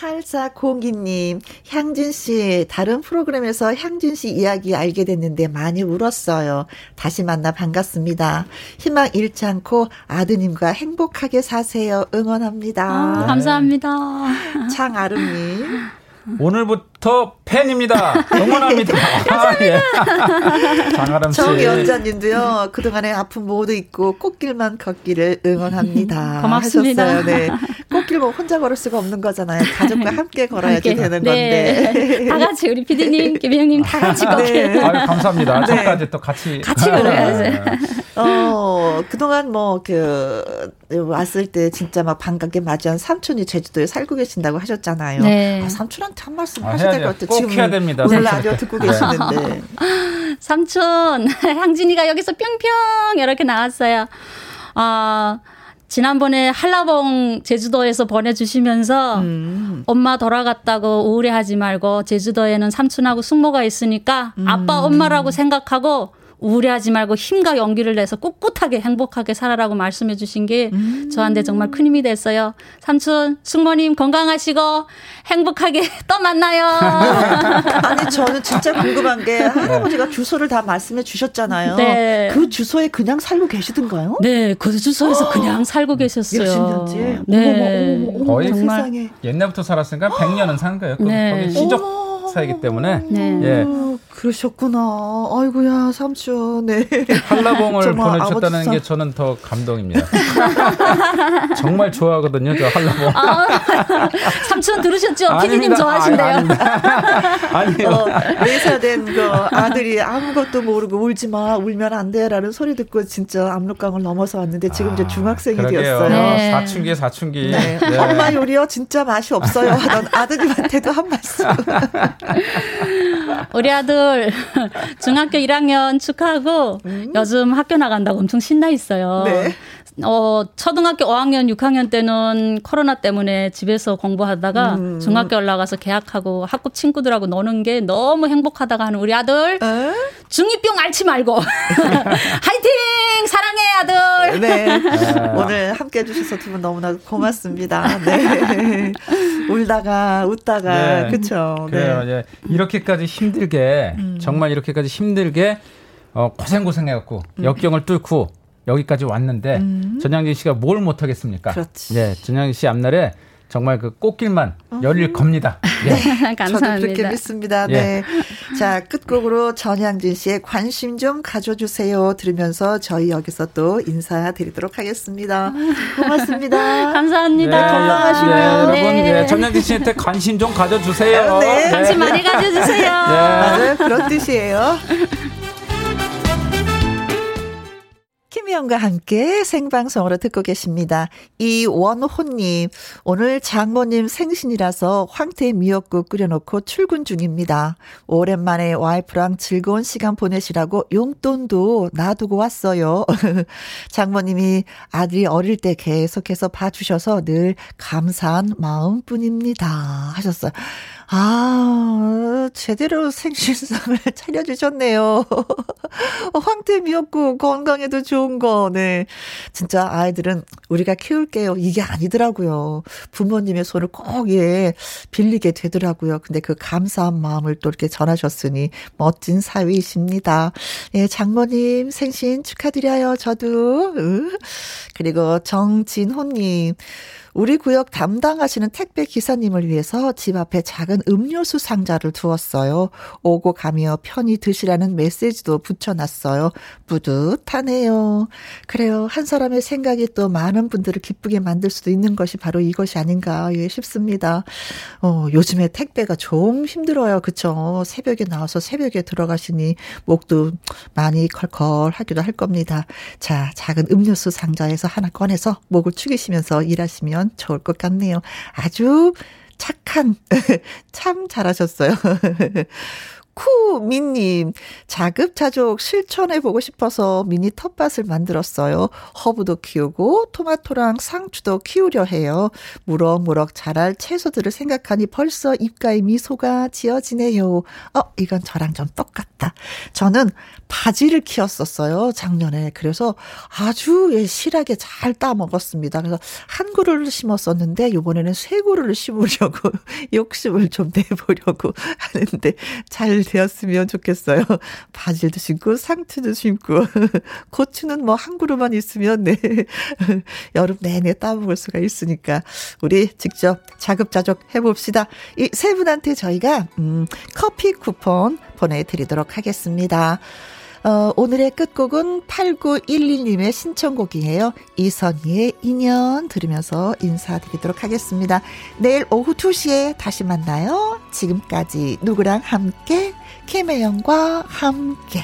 8402님, 향진 씨, 다른 프로그램에서 향진 씨 이야기 알게 됐는데 많이 울었어요. 다시 만나 반갑습니다. 희망 잃지 않고 아드님과 행복하게 사세요. 응원합니다. 아, 감사합니다. 창아름님. 오늘부터 팬입니다. 응원합니다. 아, 예. 장아람 씨. 정연자님도요. 그동안의 아픔 모두 있고 꽃길만 걷기를 응원합니다. 고맙습니다. 하셨어요. 네. 꽃길 뭐 혼자 걸을 수가 없는 거잖아요. 가족과 함께 걸어야지 함께. 되는 네. 건데. 다 같이 우리 피디님, 김혜영님 다 같이 걷게. 네. 아유, 감사합니다. 네. 저까지 또 같이. 같이 걸어야지. 네. 어, 그동안 뭐, 그, 왔을 때 진짜 막 반갑게 맞이한 삼촌이 제주도에 살고 계신다고 하셨잖아요. 네. 아, 삼촌한테 한 말씀 아, 하셔야 될 것 같아요. 지금 해야 됩니다. 오늘 라디오 듣고 계시는데. 삼촌, 향진이가 여기서 뿅뿅 이렇게 나왔어요. 아, 지난번에 한라봉 제주도에서 보내주시면서 음. 엄마 돌아갔다고 우울해하지 말고 제주도에는 삼촌하고 숙모가 있으니까 음. 아빠 엄마라고 생각하고 우울해하지 말고 힘과 용기를 내서 꿋꿋하게 행복하게 살아라고 말씀해 주신 게 음. 저한테 정말 큰 힘이 됐어요. 삼촌, 숙모님 건강하시고 행복하게 또 만나요. 아니 저는 진짜 궁금한 게 할아버지가 주소를 다 말씀해 주셨잖아요. 네. 그 주소에 그냥 살고 계시던가요? 네, 그 주소에서 그냥 살고 계셨어요. 몇십 년째. 네. 어머, 어머, 어머, 거의 정말 세상에. 옛날부터 살았으니까 100년은 산 거예요. 네. 거기 시적 사이기 때문에. 네. 예. 그러셨구나. 아이고야, 삼촌. 네. 한라봉을 보내주셨다는 게 저는 더 감동입니다. 정말 좋아하거든요, 저 한라봉. 아, 삼촌 들으셨죠? 피디님 좋아하신대요. 아니, 요 어, 내사된 그 아들이 아무것도 모르고 울지 마, 울면 안 돼. 라는 소리 듣고 진짜 압록강을 넘어서 왔는데 지금 아, 이제 중학생이 그러게요. 되었어요. 네. 사춘기, 사춘기. 네. 네. 엄마 요리요? 진짜 맛이 없어요. 하던 아드님한테도 한 말씀. 우리 아들 중학교 1학년 축하하고 음. 요즘 학교 나간다고 엄청 신나 있어요. 네. 어, 초등학교 5학년, 6학년 때는 코로나 때문에 집에서 공부하다가 음. 중학교 올라가서 개학하고 학급 친구들하고 노는 게 너무 행복하다가 하는 우리 아들. 에? 중이병 앓지 말고. 화이팅! 사랑해, 아들! 네. 아. 오늘 함께 해주셔서 두 분 너무나 고맙습니다. 네. 울다가, 웃다가, 네. 그쵸. 그래요. 네. 이렇게까지 힘들게, 음. 정말 이렇게까지 힘들게, 어, 고생고생 해갖고, 음. 역경을 뚫고, 여기까지 왔는데 음. 전양진 씨가 뭘 못하겠습니까? 그렇지. 네, 전양진 씨 앞날에 정말 그 꽃길만 음. 열릴 겁니다. 네. 감사합니다. 저도 그렇게 믿습니다. 예. 네. 자, 끝곡으로 전양진 씨의 관심 좀 가져주세요. 들으면서 저희 여기서 또 인사드리도록 하겠습니다. 고맙습니다. 감사합니다. 네, 건강하시고요. 네, 여러분, 네. 네, 전양진 씨한테 관심 좀 가져주세요. 네. 관심 많이 가져주세요. 네. 맞아요. 그런 뜻이에요. 김희영과 함께 생방송으로 듣고 계십니다. 이원호님, 오늘 장모님 생신이라서 황태 미역국 끓여놓고 출근 중입니다. 오랜만에 와이프랑 즐거운 시간 보내시라고 용돈도 놔두고 왔어요. 장모님이 아들이 어릴 때 계속해서 봐주셔서 늘 감사한 마음뿐입니다. 하셨어요. 아, 제대로 생신상을 차려주셨네요. 황태 미역국 건강에도 좋은 거, 네. 진짜 아이들은 우리가 키울게요. 이게 아니더라고요. 부모님의 손을 꼭, 예, 빌리게 되더라고요. 근데 그 감사한 마음을 또 이렇게 전하셨으니 멋진 사위이십니다. 예, 장모님 생신 축하드려요. 저도. 그리고 정진호님. 우리 구역 담당하시는 택배 기사님을 위해서 집 앞에 작은 음료수 상자를 두었어요. 오고 가며 편히 드시라는 메시지도 붙여놨어요. 뿌듯하네요. 그래요. 한 사람의 생각이 또 많은 분들을 기쁘게 만들 수도 있는 것이 바로 이것이 아닌가 예, 싶습니다. 어, 요즘에 택배가 좀 힘들어요. 그쵸? 새벽에 나와서 새벽에 들어가시니 목도 많이 컬컬하기도 할 겁니다. 자, 작은 음료수 상자에서 하나 꺼내서 목을 축이시면서 일하시면 좋을 것 같네요. 아주 착한, 참 잘하셨어요. 쿠미님, 자급자족 실천해보고 싶어서 미니 텃밭을 만들었어요. 허브도 키우고 토마토랑 상추도 키우려 해요. 무럭무럭 자랄 채소들을 생각하니 벌써 입가에 미소가 지어지네요. 어, 이건 저랑 좀 똑같다. 저는 바지를 키웠었어요. 작년에. 그래서 아주 예, 실하게 잘 따먹었습니다. 그래서 한 그루를 심었었는데 요번에는 세 그루를 심으려고 욕심을 좀 내보려고 하는데 잘 되었으면 좋겠어요. 바질도 심고 상추도 심고 고추는 뭐 한 그루만 있으면 네 여름 내내 따먹을 수가 있으니까 우리 직접 자급자족 해봅시다. 이 세 분한테 저희가 음, 커피 쿠폰 보내드리도록 하겠습니다. 어, 오늘의 끝곡은 8911님의 신청곡이에요. 이선희의 인연 들으면서 인사드리도록 하겠습니다. 내일 오후 2시에 다시 만나요. 지금까지 누구랑 함께? 김혜영과 함께.